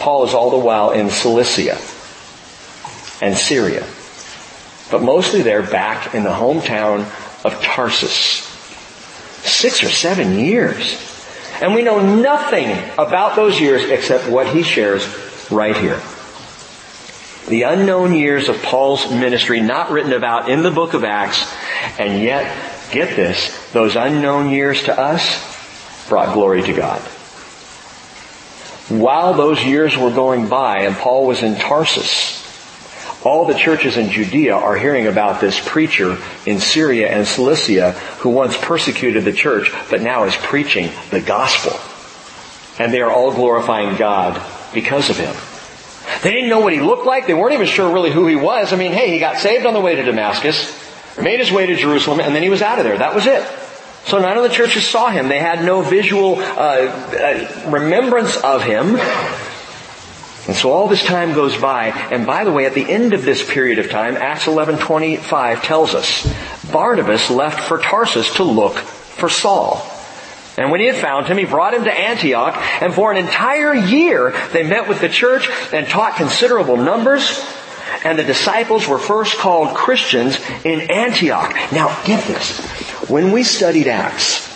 Paul is all the while in Cilicia and Syria. But mostly they're back in the hometown of Tarsus. Six or seven years. And we know nothing about those years except what he shares right here. The unknown years of Paul's ministry not written about in the book of Acts, and yet, get this, those unknown years to us brought glory to God. While those years were going by and Paul was in Tarsus, all the churches in Judea are hearing about this preacher in Syria and Cilicia who once persecuted the church but now is preaching the gospel. And they are all glorifying God because of him. They didn't know what he looked like. They weren't even sure really who he was. I mean, hey, he got saved on the way to Damascus, made his way to Jerusalem, and then he was out of there. That was it. So none of the churches saw him. They had no visual uh, uh, remembrance of him. And so all this time goes by, and by the way, at the end of this period of time, Acts 11:25 tells us, Barnabas left for Tarsus to look for Saul. And when he had found him, he brought him to Antioch, and for an entire year they met with the church and taught considerable numbers, and the disciples were first called Christians in Antioch. Now get this. When we studied Acts,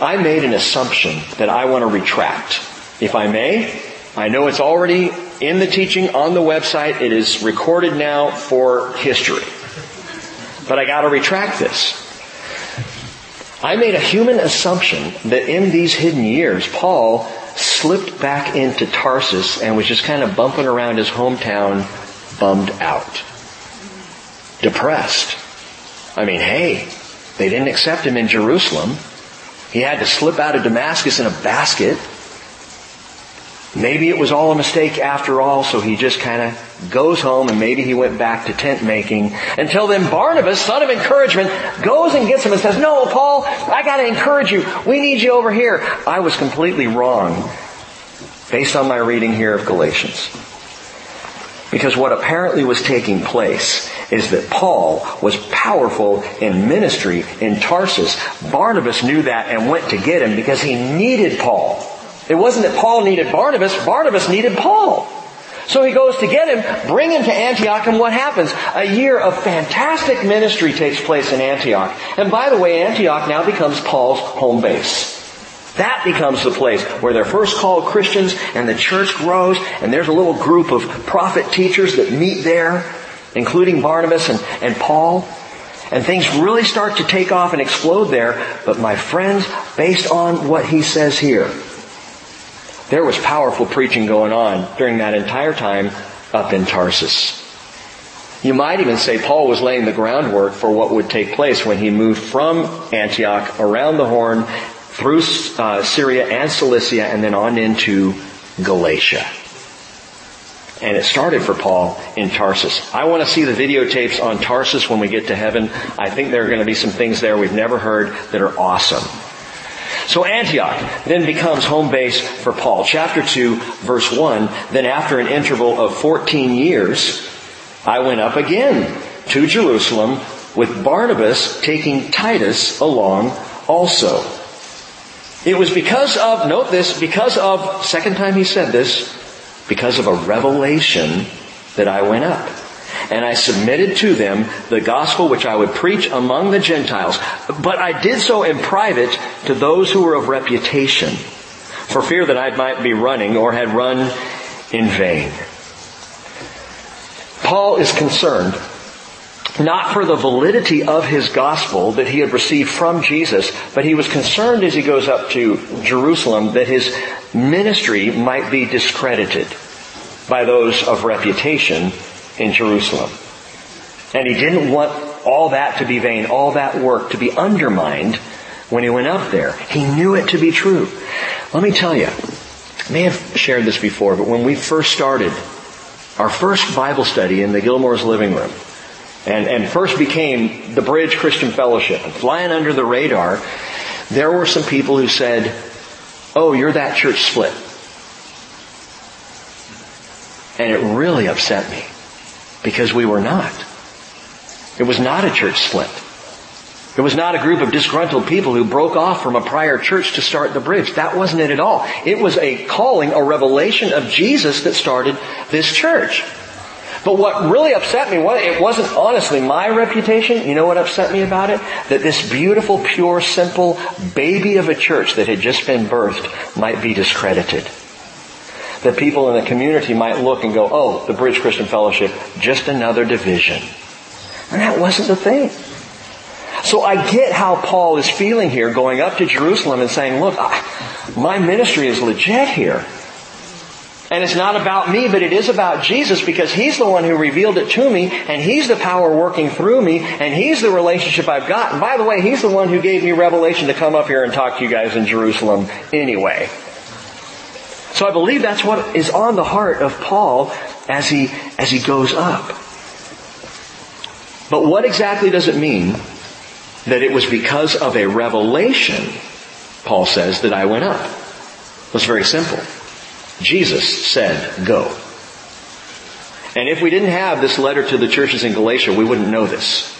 I made an assumption that I want to retract. If I may, I know it's already in the teaching on the website. It is recorded now for history. But I gotta retract this. I made a human assumption that in these hidden years, Paul slipped back into Tarsus and was just kind of bumping around his hometown, bummed out. Depressed. I mean, hey, they didn't accept him in Jerusalem. He had to slip out of Damascus in a basket. Maybe it was all a mistake after all, so he just kind of goes home and maybe he went back to tent making. Until then Barnabas, son of encouragement, goes and gets him and says, no, Paul, I gotta encourage you. We need you over here. I was completely wrong based on my reading here of Galatians. Because what apparently was taking place is that Paul was powerful in ministry in Tarsus. Barnabas knew that and went to get him because he needed Paul. It wasn't that Paul needed Barnabas, Barnabas needed Paul. So he goes to get him, bring him to Antioch, and what happens? A year of fantastic ministry takes place in Antioch. And by the way, Antioch now becomes Paul's home base. That becomes the place where they're first called Christians and the church grows and there's a little group of prophet teachers that meet there, including Barnabas and, and Paul. And things really start to take off and explode there. But my friends, based on what he says here, there was powerful preaching going on during that entire time up in Tarsus. You might even say Paul was laying the groundwork for what would take place when he moved from Antioch around the Horn through uh, Syria and Cilicia and then on into Galatia. And it started for Paul in Tarsus. I want to see the videotapes on Tarsus when we get to heaven. I think there are going to be some things there we've never heard that are awesome. So Antioch then becomes home base for Paul. Chapter 2, verse 1. Then after an interval of 14 years, I went up again to Jerusalem with Barnabas taking Titus along also. It was because of, note this, because of, second time he said this, because of a revelation that I went up. And I submitted to them the gospel which I would preach among the Gentiles. But I did so in private to those who were of reputation, for fear that I might be running or had run in vain. Paul is concerned not for the validity of his gospel that he had received from Jesus, but he was concerned as he goes up to Jerusalem that his ministry might be discredited by those of reputation in Jerusalem. And he didn't want all that to be vain, all that work to be undermined when he went up there. He knew it to be true. Let me tell you, I may have shared this before, but when we first started our first Bible study in the Gilmore's living room, and, and first became the Bridge Christian Fellowship, and flying under the radar, there were some people who said, oh, you're that church split. And it really upset me because we were not. It was not a church split. It was not a group of disgruntled people who broke off from a prior church to start the bridge. That wasn't it at all. It was a calling, a revelation of Jesus that started this church. But what really upset me, it wasn't honestly my reputation. You know what upset me about it? That this beautiful, pure, simple baby of a church that had just been birthed might be discredited. That people in the community might look and go, oh, the Bridge Christian Fellowship, just another division. And that wasn't the thing. So I get how Paul is feeling here going up to Jerusalem and saying, look, my ministry is legit here. And it's not about me, but it is about Jesus because He's the one who revealed it to me and He's the power working through me and He's the relationship I've got. And by the way, He's the one who gave me revelation to come up here and talk to you guys in Jerusalem anyway. So I believe that's what is on the heart of Paul as he, as he goes up. But what exactly does it mean that it was because of a revelation, Paul says, that I went up? Was very simple. Jesus said, go. And if we didn't have this letter to the churches in Galatia, we wouldn't know this.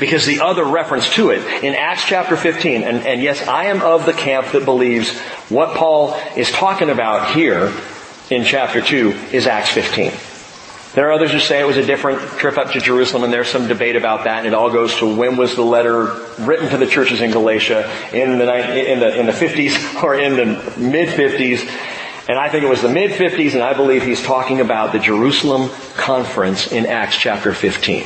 Because the other reference to it in Acts chapter 15, and, and yes, I am of the camp that believes what Paul is talking about here in chapter 2 is Acts 15. There are others who say it was a different trip up to Jerusalem, and there's some debate about that. And it all goes to when was the letter written to the churches in Galatia in the in the in the 50s or in the mid 50s. And I think it was the mid 50s, and I believe he's talking about the Jerusalem conference in Acts chapter 15.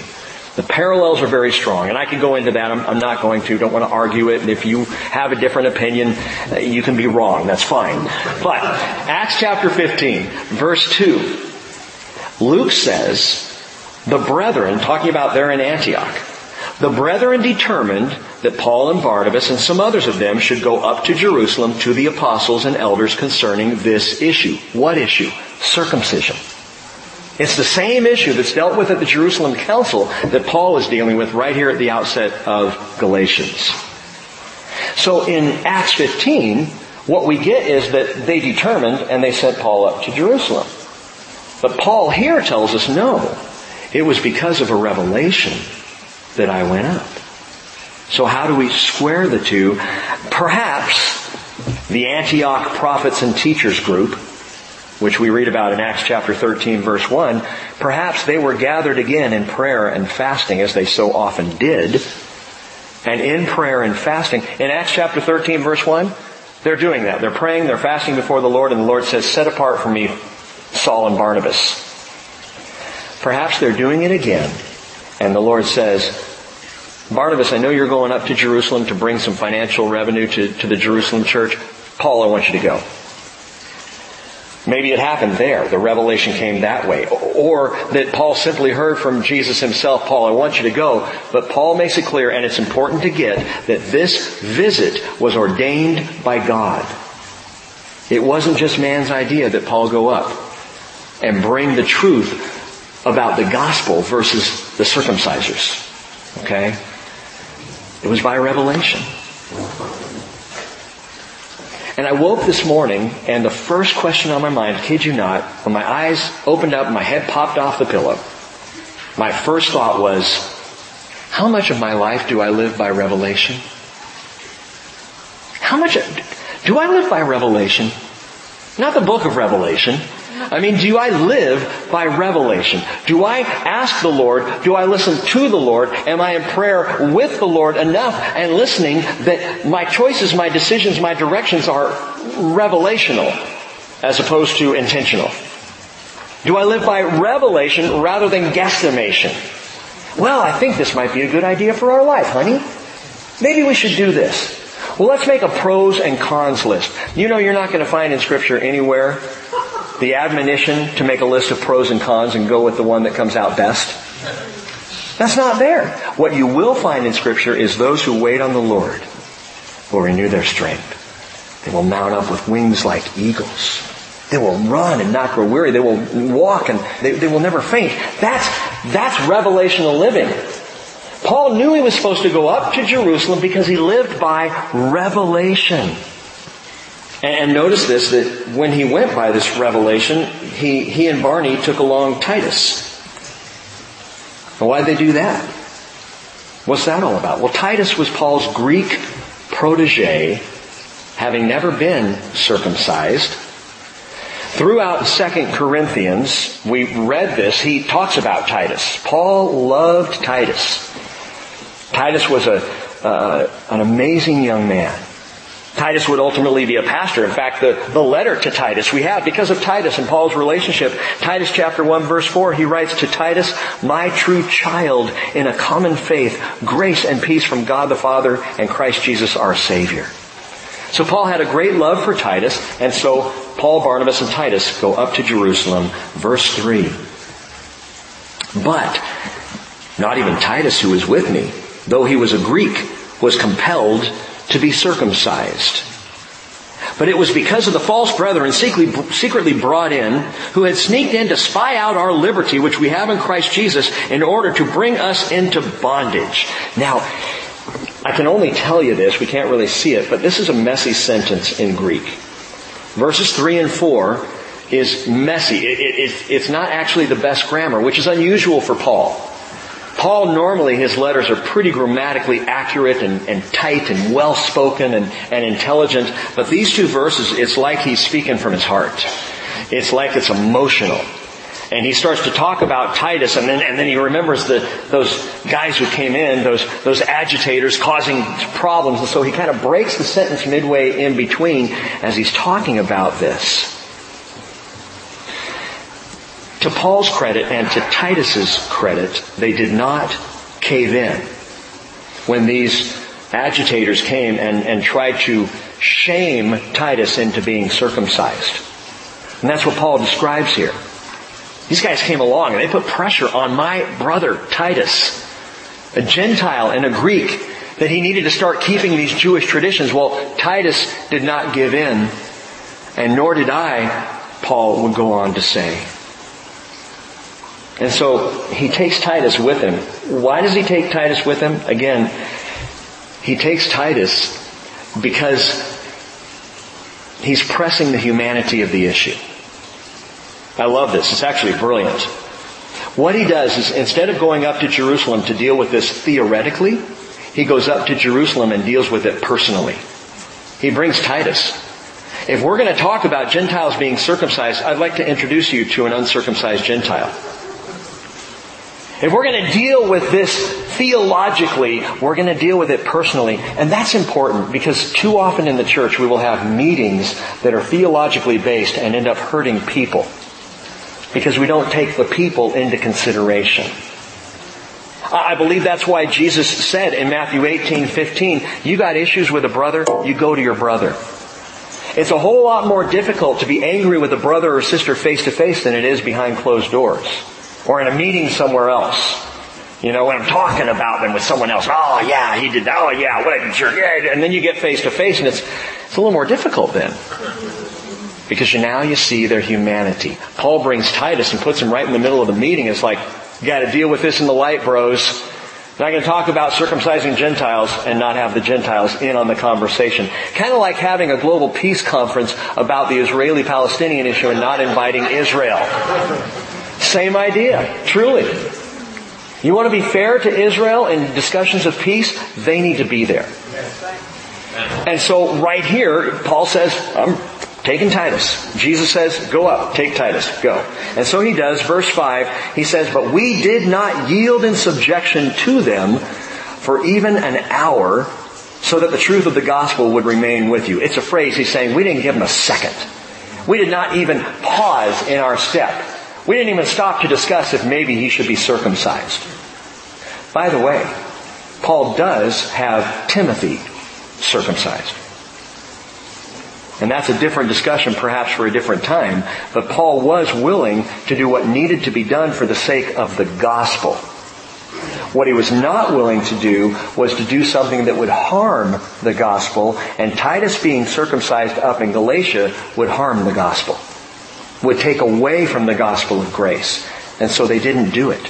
The parallels are very strong, and I could go into that. I'm, I'm, not going to. Don't want to argue it. And if you have a different opinion, uh, you can be wrong. That's fine. But Acts chapter 15, verse 2. Luke says, the brethren, talking about there in Antioch, the brethren determined that Paul and Barnabas and some others of them should go up to Jerusalem to the apostles and elders concerning this issue. What issue? Circumcision. It's the same issue that's dealt with at the Jerusalem Council that Paul is dealing with right here at the outset of Galatians. So in Acts 15, what we get is that they determined and they sent Paul up to Jerusalem. But Paul here tells us no. It was because of a revelation that I went up. So how do we square the two? Perhaps the Antioch prophets and teachers group, which we read about in Acts chapter 13 verse 1, perhaps they were gathered again in prayer and fasting as they so often did. And in prayer and fasting, in Acts chapter 13 verse 1, They're doing that. They're praying, they're fasting before the Lord, and the Lord says, set apart for me Saul and Barnabas. Perhaps they're doing it again, and the Lord says, Barnabas, I know you're going up to Jerusalem to bring some financial revenue to, to the Jerusalem church. Paul, I want you to go. Maybe it happened there. The revelation came that way. Or that Paul simply heard from Jesus himself, Paul, I want you to go. But Paul makes it clear, and it's important to get, that this visit was ordained by God. It wasn't just man's idea that Paul go up and bring the truth about the gospel versus the circumcisers. Okay? It was by revelation. And I woke this morning and the first question on my mind, kid you not, when my eyes opened up and my head popped off the pillow, my first thought was, how much of my life do I live by revelation? How much, do I live by revelation? Not the book of Revelation, I mean, do I live by revelation? Do I ask the Lord? Do I listen to the Lord? Am I in prayer with the Lord enough and listening that my choices, my decisions, my directions are revelational as opposed to intentional? Do I live by revelation rather than guesstimation? Well, I think this might be a good idea for our life, honey. Maybe we should do this. Well, let's make a pros and cons list. You know you're not going to find in scripture anywhere the admonition to make a list of pros and cons and go with the one that comes out best? That's not there. What you will find in scripture is those who wait on the Lord will renew their strength. They will mount up with wings like eagles. They will run and not grow weary. They will walk and they, they will never faint. That's, that's revelational living. Paul knew he was supposed to go up to Jerusalem because he lived by revelation. And notice this, that when he went by this revelation, he, he and Barney took along Titus. why'd they do that? What's that all about? Well, Titus was Paul's Greek protege, having never been circumcised. Throughout 2 Corinthians, we read this, he talks about Titus. Paul loved Titus. Titus was a, uh, an amazing young man. Titus would ultimately be a pastor. In fact, the, the letter to Titus we have because of Titus and Paul's relationship. Titus chapter 1 verse 4, he writes to Titus, my true child in a common faith, grace and peace from God the Father and Christ Jesus our Savior. So Paul had a great love for Titus, and so Paul, Barnabas, and Titus go up to Jerusalem. Verse 3. But, not even Titus who was with me, though he was a Greek, was compelled to be circumcised. But it was because of the false brethren secretly brought in who had sneaked in to spy out our liberty which we have in Christ Jesus in order to bring us into bondage. Now, I can only tell you this, we can't really see it, but this is a messy sentence in Greek. Verses 3 and 4 is messy. It, it, it's not actually the best grammar, which is unusual for Paul. Paul normally, his letters are pretty grammatically accurate and, and tight and well spoken and, and intelligent, but these two verses, it's like he's speaking from his heart. It's like it's emotional. And he starts to talk about Titus and then, and then he remembers the, those guys who came in, those, those agitators causing problems. And so he kind of breaks the sentence midway in between as he's talking about this. To Paul's credit and to Titus's credit, they did not cave in when these agitators came and, and tried to shame Titus into being circumcised. And that's what Paul describes here. These guys came along and they put pressure on my brother Titus, a Gentile and a Greek, that he needed to start keeping these Jewish traditions. Well, Titus did not give in, and nor did I, Paul would go on to say. And so he takes Titus with him. Why does he take Titus with him? Again, he takes Titus because he's pressing the humanity of the issue. I love this. It's actually brilliant. What he does is instead of going up to Jerusalem to deal with this theoretically, he goes up to Jerusalem and deals with it personally. He brings Titus. If we're going to talk about Gentiles being circumcised, I'd like to introduce you to an uncircumcised Gentile. If we're going to deal with this theologically, we're going to deal with it personally. And that's important because too often in the church we will have meetings that are theologically based and end up hurting people. Because we don't take the people into consideration. I believe that's why Jesus said in Matthew 18, 15, you got issues with a brother, you go to your brother. It's a whole lot more difficult to be angry with a brother or sister face to face than it is behind closed doors. Or in a meeting somewhere else. You know, when I'm talking about them with someone else, oh yeah, he did that, oh yeah, what a jerk, yeah, and then you get face to face and it's, it's a little more difficult then. Because you, now you see their humanity. Paul brings Titus and puts him right in the middle of the meeting. It's like, you gotta deal with this in the light, bros. Not going to talk about circumcising Gentiles and not have the Gentiles in on the conversation. Kind of like having a global peace conference about the Israeli-Palestinian issue and not inviting Israel. Same idea, truly. You want to be fair to Israel in discussions of peace? They need to be there. And so right here, Paul says, I'm taking Titus. Jesus says, go up, take Titus, go. And so he does. Verse 5, he says, but we did not yield in subjection to them for even an hour so that the truth of the gospel would remain with you. It's a phrase he's saying, we didn't give them a second. We did not even pause in our step. We didn't even stop to discuss if maybe he should be circumcised. By the way, Paul does have Timothy circumcised. And that's a different discussion perhaps for a different time, but Paul was willing to do what needed to be done for the sake of the gospel. What he was not willing to do was to do something that would harm the gospel, and Titus being circumcised up in Galatia would harm the gospel, would take away from the gospel of grace. And so they didn't do it.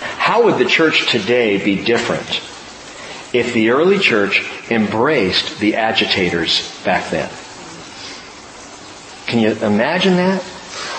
How would the church today be different if the early church embraced the agitators back then? Can you imagine that?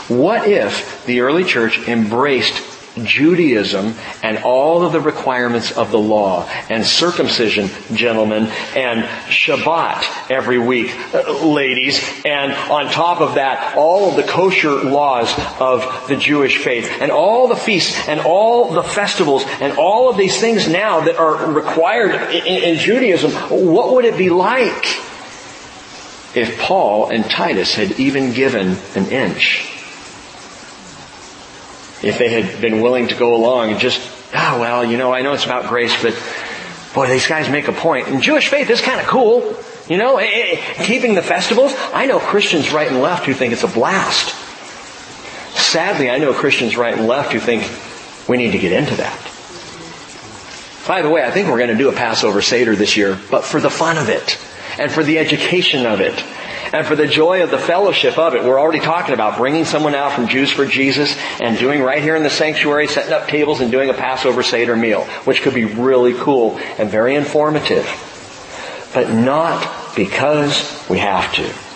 What if the early church embraced Judaism and all of the requirements of the law and circumcision, gentlemen, and Shabbat every week, uh, ladies, and on top of that, all of the kosher laws of the Jewish faith and all the feasts and all the festivals and all of these things now that are required in, in Judaism. What would it be like if Paul and Titus had even given an inch? If they had been willing to go along and just, ah, oh, well, you know, I know it's about grace, but boy, these guys make a point. And Jewish faith is kind of cool. You know, eh, eh, keeping the festivals. I know Christians right and left who think it's a blast. Sadly, I know Christians right and left who think we need to get into that. By the way, I think we're going to do a Passover Seder this year, but for the fun of it and for the education of it and for the joy of the fellowship of it. We're already talking about bringing someone out from Jews for Jesus and doing right here in the sanctuary, setting up tables and doing a Passover Seder meal, which could be really cool and very informative. But not because we have to.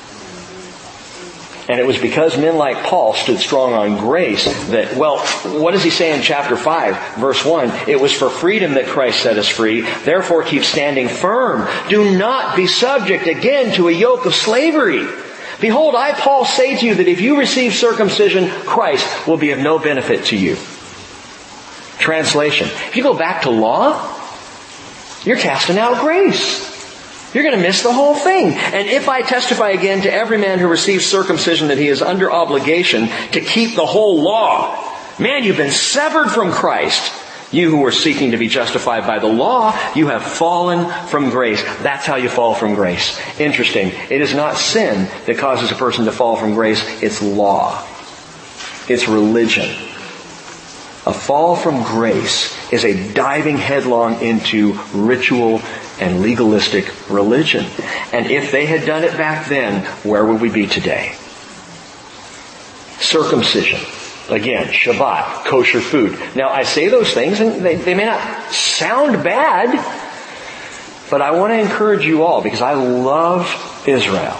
And it was because men like Paul stood strong on grace that, well, what does he say in chapter 5, verse 1? It was for freedom that Christ set us free. Therefore keep standing firm. Do not be subject again to a yoke of slavery. Behold, I, Paul, say to you that if you receive circumcision, Christ will be of no benefit to you. Translation. If you go back to law, you're casting out grace. You're going to miss the whole thing. And if I testify again to every man who receives circumcision that he is under obligation to keep the whole law, man, you've been severed from Christ. You who are seeking to be justified by the law, you have fallen from grace. That's how you fall from grace. Interesting. It is not sin that causes a person to fall from grace. It's law. It's religion. A fall from grace is a diving headlong into ritual and legalistic religion. And if they had done it back then, where would we be today? Circumcision. Again, Shabbat, kosher food. Now I say those things and they, they may not sound bad, but I want to encourage you all because I love Israel.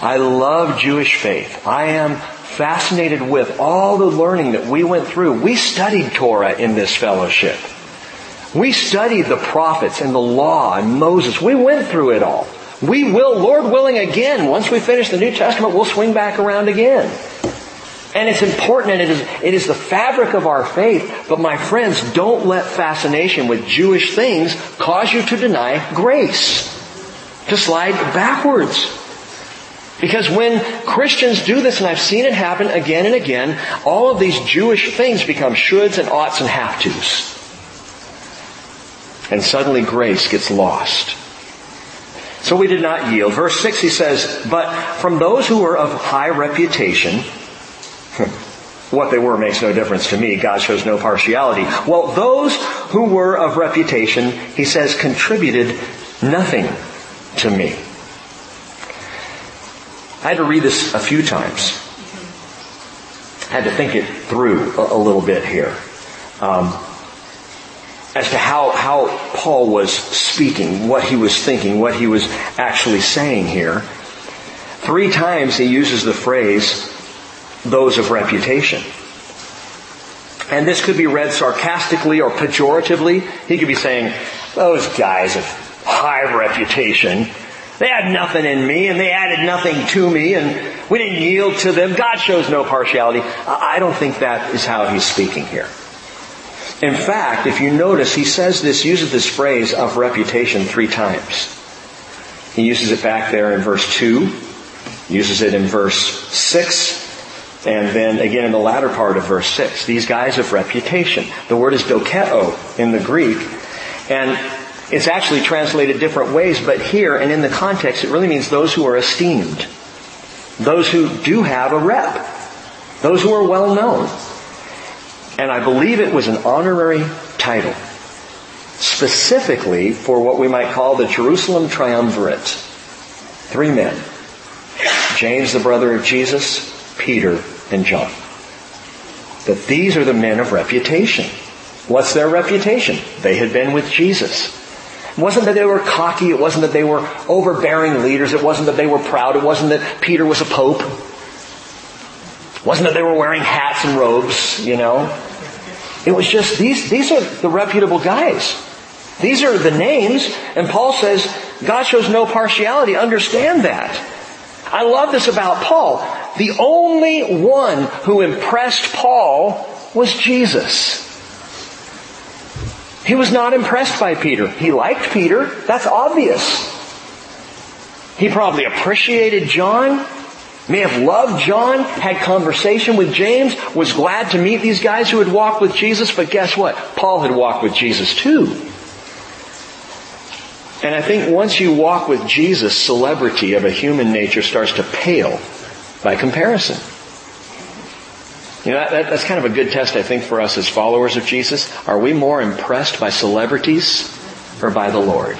I love Jewish faith. I am fascinated with all the learning that we went through. We studied Torah in this fellowship. We studied the prophets and the law and Moses. We went through it all. We will, Lord willing, again, once we finish the New Testament, we'll swing back around again. And it's important and it is, it is the fabric of our faith. But my friends, don't let fascination with Jewish things cause you to deny grace. To slide backwards. Because when Christians do this, and I've seen it happen again and again, all of these Jewish things become shoulds and oughts and have tos. And suddenly grace gets lost. So we did not yield. Verse 6 he says, But from those who were of high reputation, what they were makes no difference to me. God shows no partiality. Well, those who were of reputation, he says, contributed nothing to me. I had to read this a few times. I had to think it through a, little bit here. Um, as to how, how Paul was speaking, what he was thinking, what he was actually saying here. Three times he uses the phrase, those of reputation. And this could be read sarcastically or pejoratively. He could be saying, those guys of high reputation, they had nothing in me and they added nothing to me and we didn't yield to them. God shows no partiality. I don't think that is how he's speaking here. In fact, if you notice, he says this, uses this phrase of reputation three times. He uses it back there in verse 2, uses it in verse 6, and then again in the latter part of verse 6. These guys of reputation. The word is dokeo in the Greek, and it's actually translated different ways, but here and in the context it really means those who are esteemed. Those who do have a rep. Those who are well known. And I believe it was an honorary title, specifically for what we might call the Jerusalem Triumvirate. Three men. James, the brother of Jesus, Peter, and John. That these are the men of reputation. What's their reputation? They had been with Jesus. It wasn't that they were cocky. It wasn't that they were overbearing leaders. It wasn't that they were proud. It wasn't that Peter was a pope. It wasn't that they were wearing hats and robes, you know. It was just these, these are the reputable guys. These are the names, and Paul says God shows no partiality. Understand that. I love this about Paul. The only one who impressed Paul was Jesus. He was not impressed by Peter. He liked Peter. That's obvious. He probably appreciated John may have loved John, had conversation with James, was glad to meet these guys who had walked with Jesus, but guess what? Paul had walked with Jesus too. And I think once you walk with Jesus, celebrity of a human nature starts to pale by comparison. You know, that, that's kind of a good test, I think, for us as followers of Jesus. Are we more impressed by celebrities or by the Lord?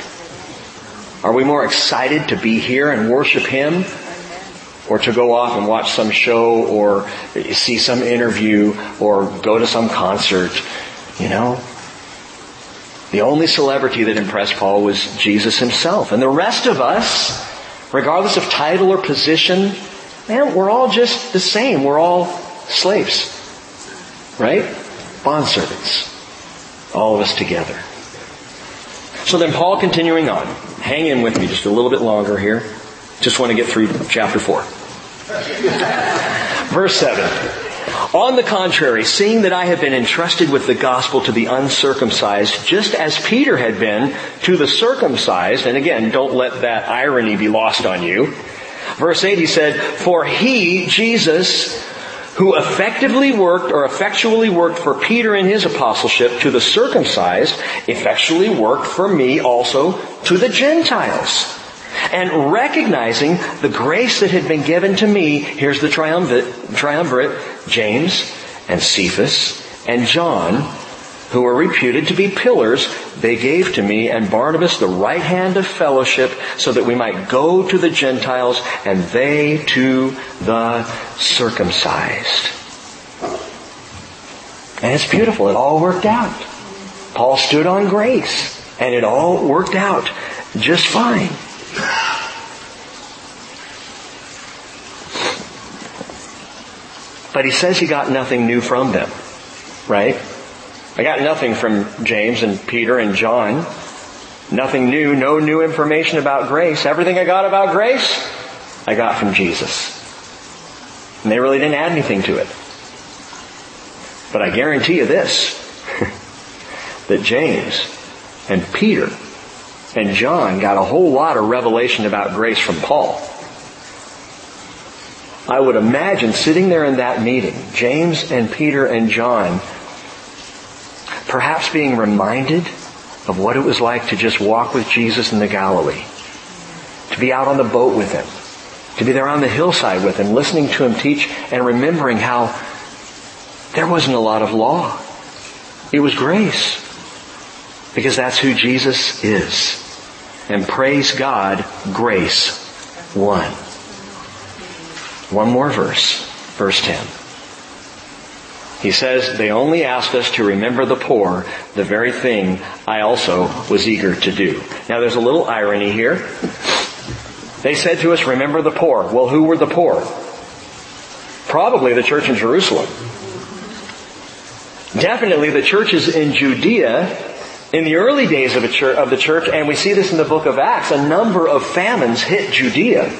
Are we more excited to be here and worship Him or to go off and watch some show or see some interview or go to some concert, you know. The only celebrity that impressed Paul was Jesus himself. And the rest of us, regardless of title or position, man, we're all just the same. We're all slaves. Right? Bondservants. All of us together. So then Paul continuing on. Hang in with me just a little bit longer here. Just want to get through chapter 4. Verse 7. On the contrary, seeing that I have been entrusted with the gospel to the uncircumcised, just as Peter had been to the circumcised, and again, don't let that irony be lost on you. Verse 8 he said, For he, Jesus, who effectively worked or effectually worked for Peter in his apostleship to the circumcised, effectually worked for me also to the Gentiles. And recognizing the grace that had been given to me, here's the triumvirate, triumvirate James and Cephas and John, who were reputed to be pillars, they gave to me and Barnabas the right hand of fellowship so that we might go to the Gentiles and they to the circumcised. And it's beautiful. It all worked out. Paul stood on grace and it all worked out just fine. But he says he got nothing new from them, right? I got nothing from James and Peter and John. Nothing new, no new information about grace. Everything I got about grace, I got from Jesus. And they really didn't add anything to it. But I guarantee you this, that James and Peter and John got a whole lot of revelation about grace from Paul. I would imagine sitting there in that meeting, James and Peter and John, perhaps being reminded of what it was like to just walk with Jesus in the Galilee, to be out on the boat with him, to be there on the hillside with him, listening to him teach and remembering how there wasn't a lot of law. It was grace. Because that's who Jesus is. And praise God, grace won. One more verse, verse 10. He says, they only asked us to remember the poor, the very thing I also was eager to do. Now there's a little irony here. They said to us, remember the poor. Well, who were the poor? Probably the church in Jerusalem. Definitely the churches in Judea in the early days of, church, of, the church, and we see this in the book of Acts, a number of famines hit Judea.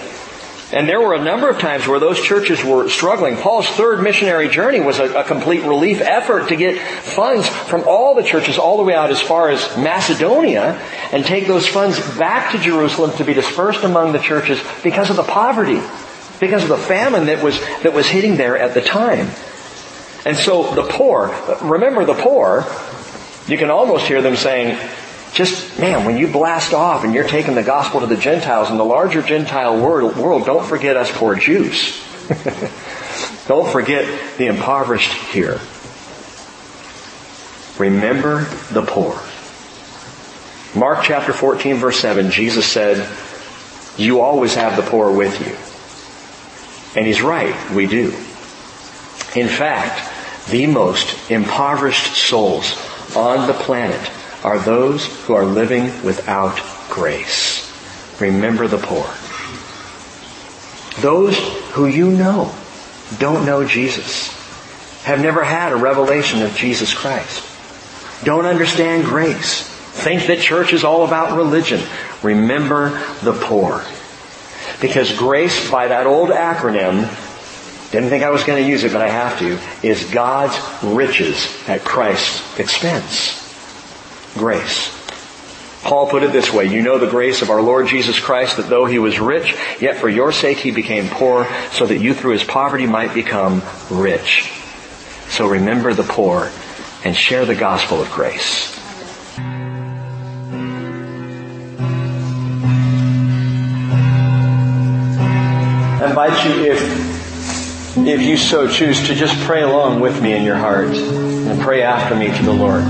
And there were a number of times where those churches were struggling. Paul's third missionary journey was a, a, complete relief effort to get funds from all the churches all the way out as far as Macedonia and take those funds back to Jerusalem to be dispersed among the churches because of the poverty, because of the famine that was, that was hitting there at the time. And so the poor, remember the poor, you can almost hear them saying, just, man, when you blast off and you're taking the gospel to the Gentiles in the larger Gentile world, world don't forget us poor Jews. don't forget the impoverished here. Remember the poor. Mark chapter 14 verse 7, Jesus said, you always have the poor with you. And he's right, we do. In fact, the most impoverished souls on the planet are those who are living without grace. Remember the poor. Those who you know don't know Jesus, have never had a revelation of Jesus Christ, don't understand grace, think that church is all about religion. Remember the poor. Because grace, by that old acronym, didn't think I was going to use it, but I have to, is God's riches at Christ's expense grace. Paul put it this way, you know the grace of our Lord Jesus Christ that though he was rich, yet for your sake he became poor so that you through his poverty might become rich. So remember the poor and share the gospel of grace. I invite you, if, if you so choose, to just pray along with me in your heart and pray after me to the Lord.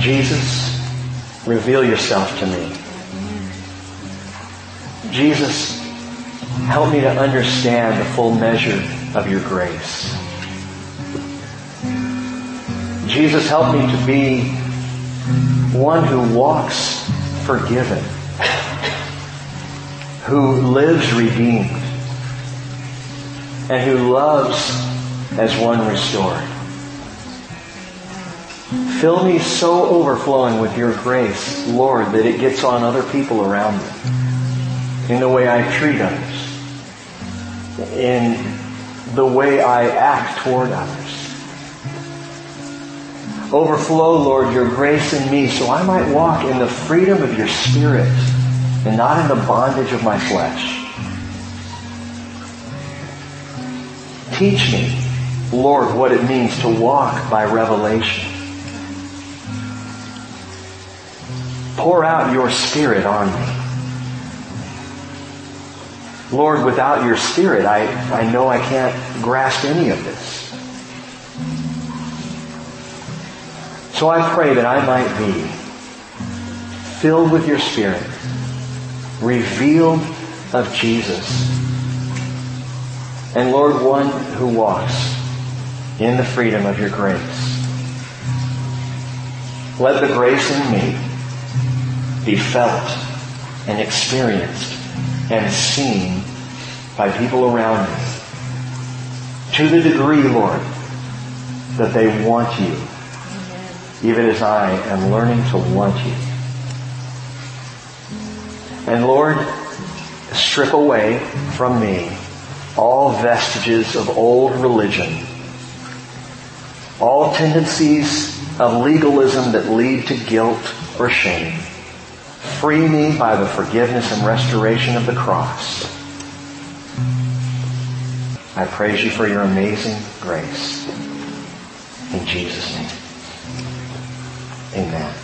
Jesus, reveal yourself to me. Jesus, help me to understand the full measure of your grace. Jesus, help me to be one who walks forgiven, who lives redeemed, and who loves as one restored. Fill me so overflowing with your grace, Lord, that it gets on other people around me. In the way I treat others. In the way I act toward others. Overflow, Lord, your grace in me so I might walk in the freedom of your spirit and not in the bondage of my flesh. Teach me, Lord, what it means to walk by revelation. Pour out your spirit on me. Lord, without your spirit, I, I know I can't grasp any of this. So I pray that I might be filled with your spirit, revealed of Jesus, and Lord, one who walks in the freedom of your grace. Let the grace in me be felt and experienced and seen by people around me. To the degree, Lord, that they want you, even as I am learning to want you. And Lord, strip away from me all vestiges of old religion, all tendencies of legalism that lead to guilt or shame. Free me by the forgiveness and restoration of the cross. I praise you for your amazing grace. In Jesus' name. Amen.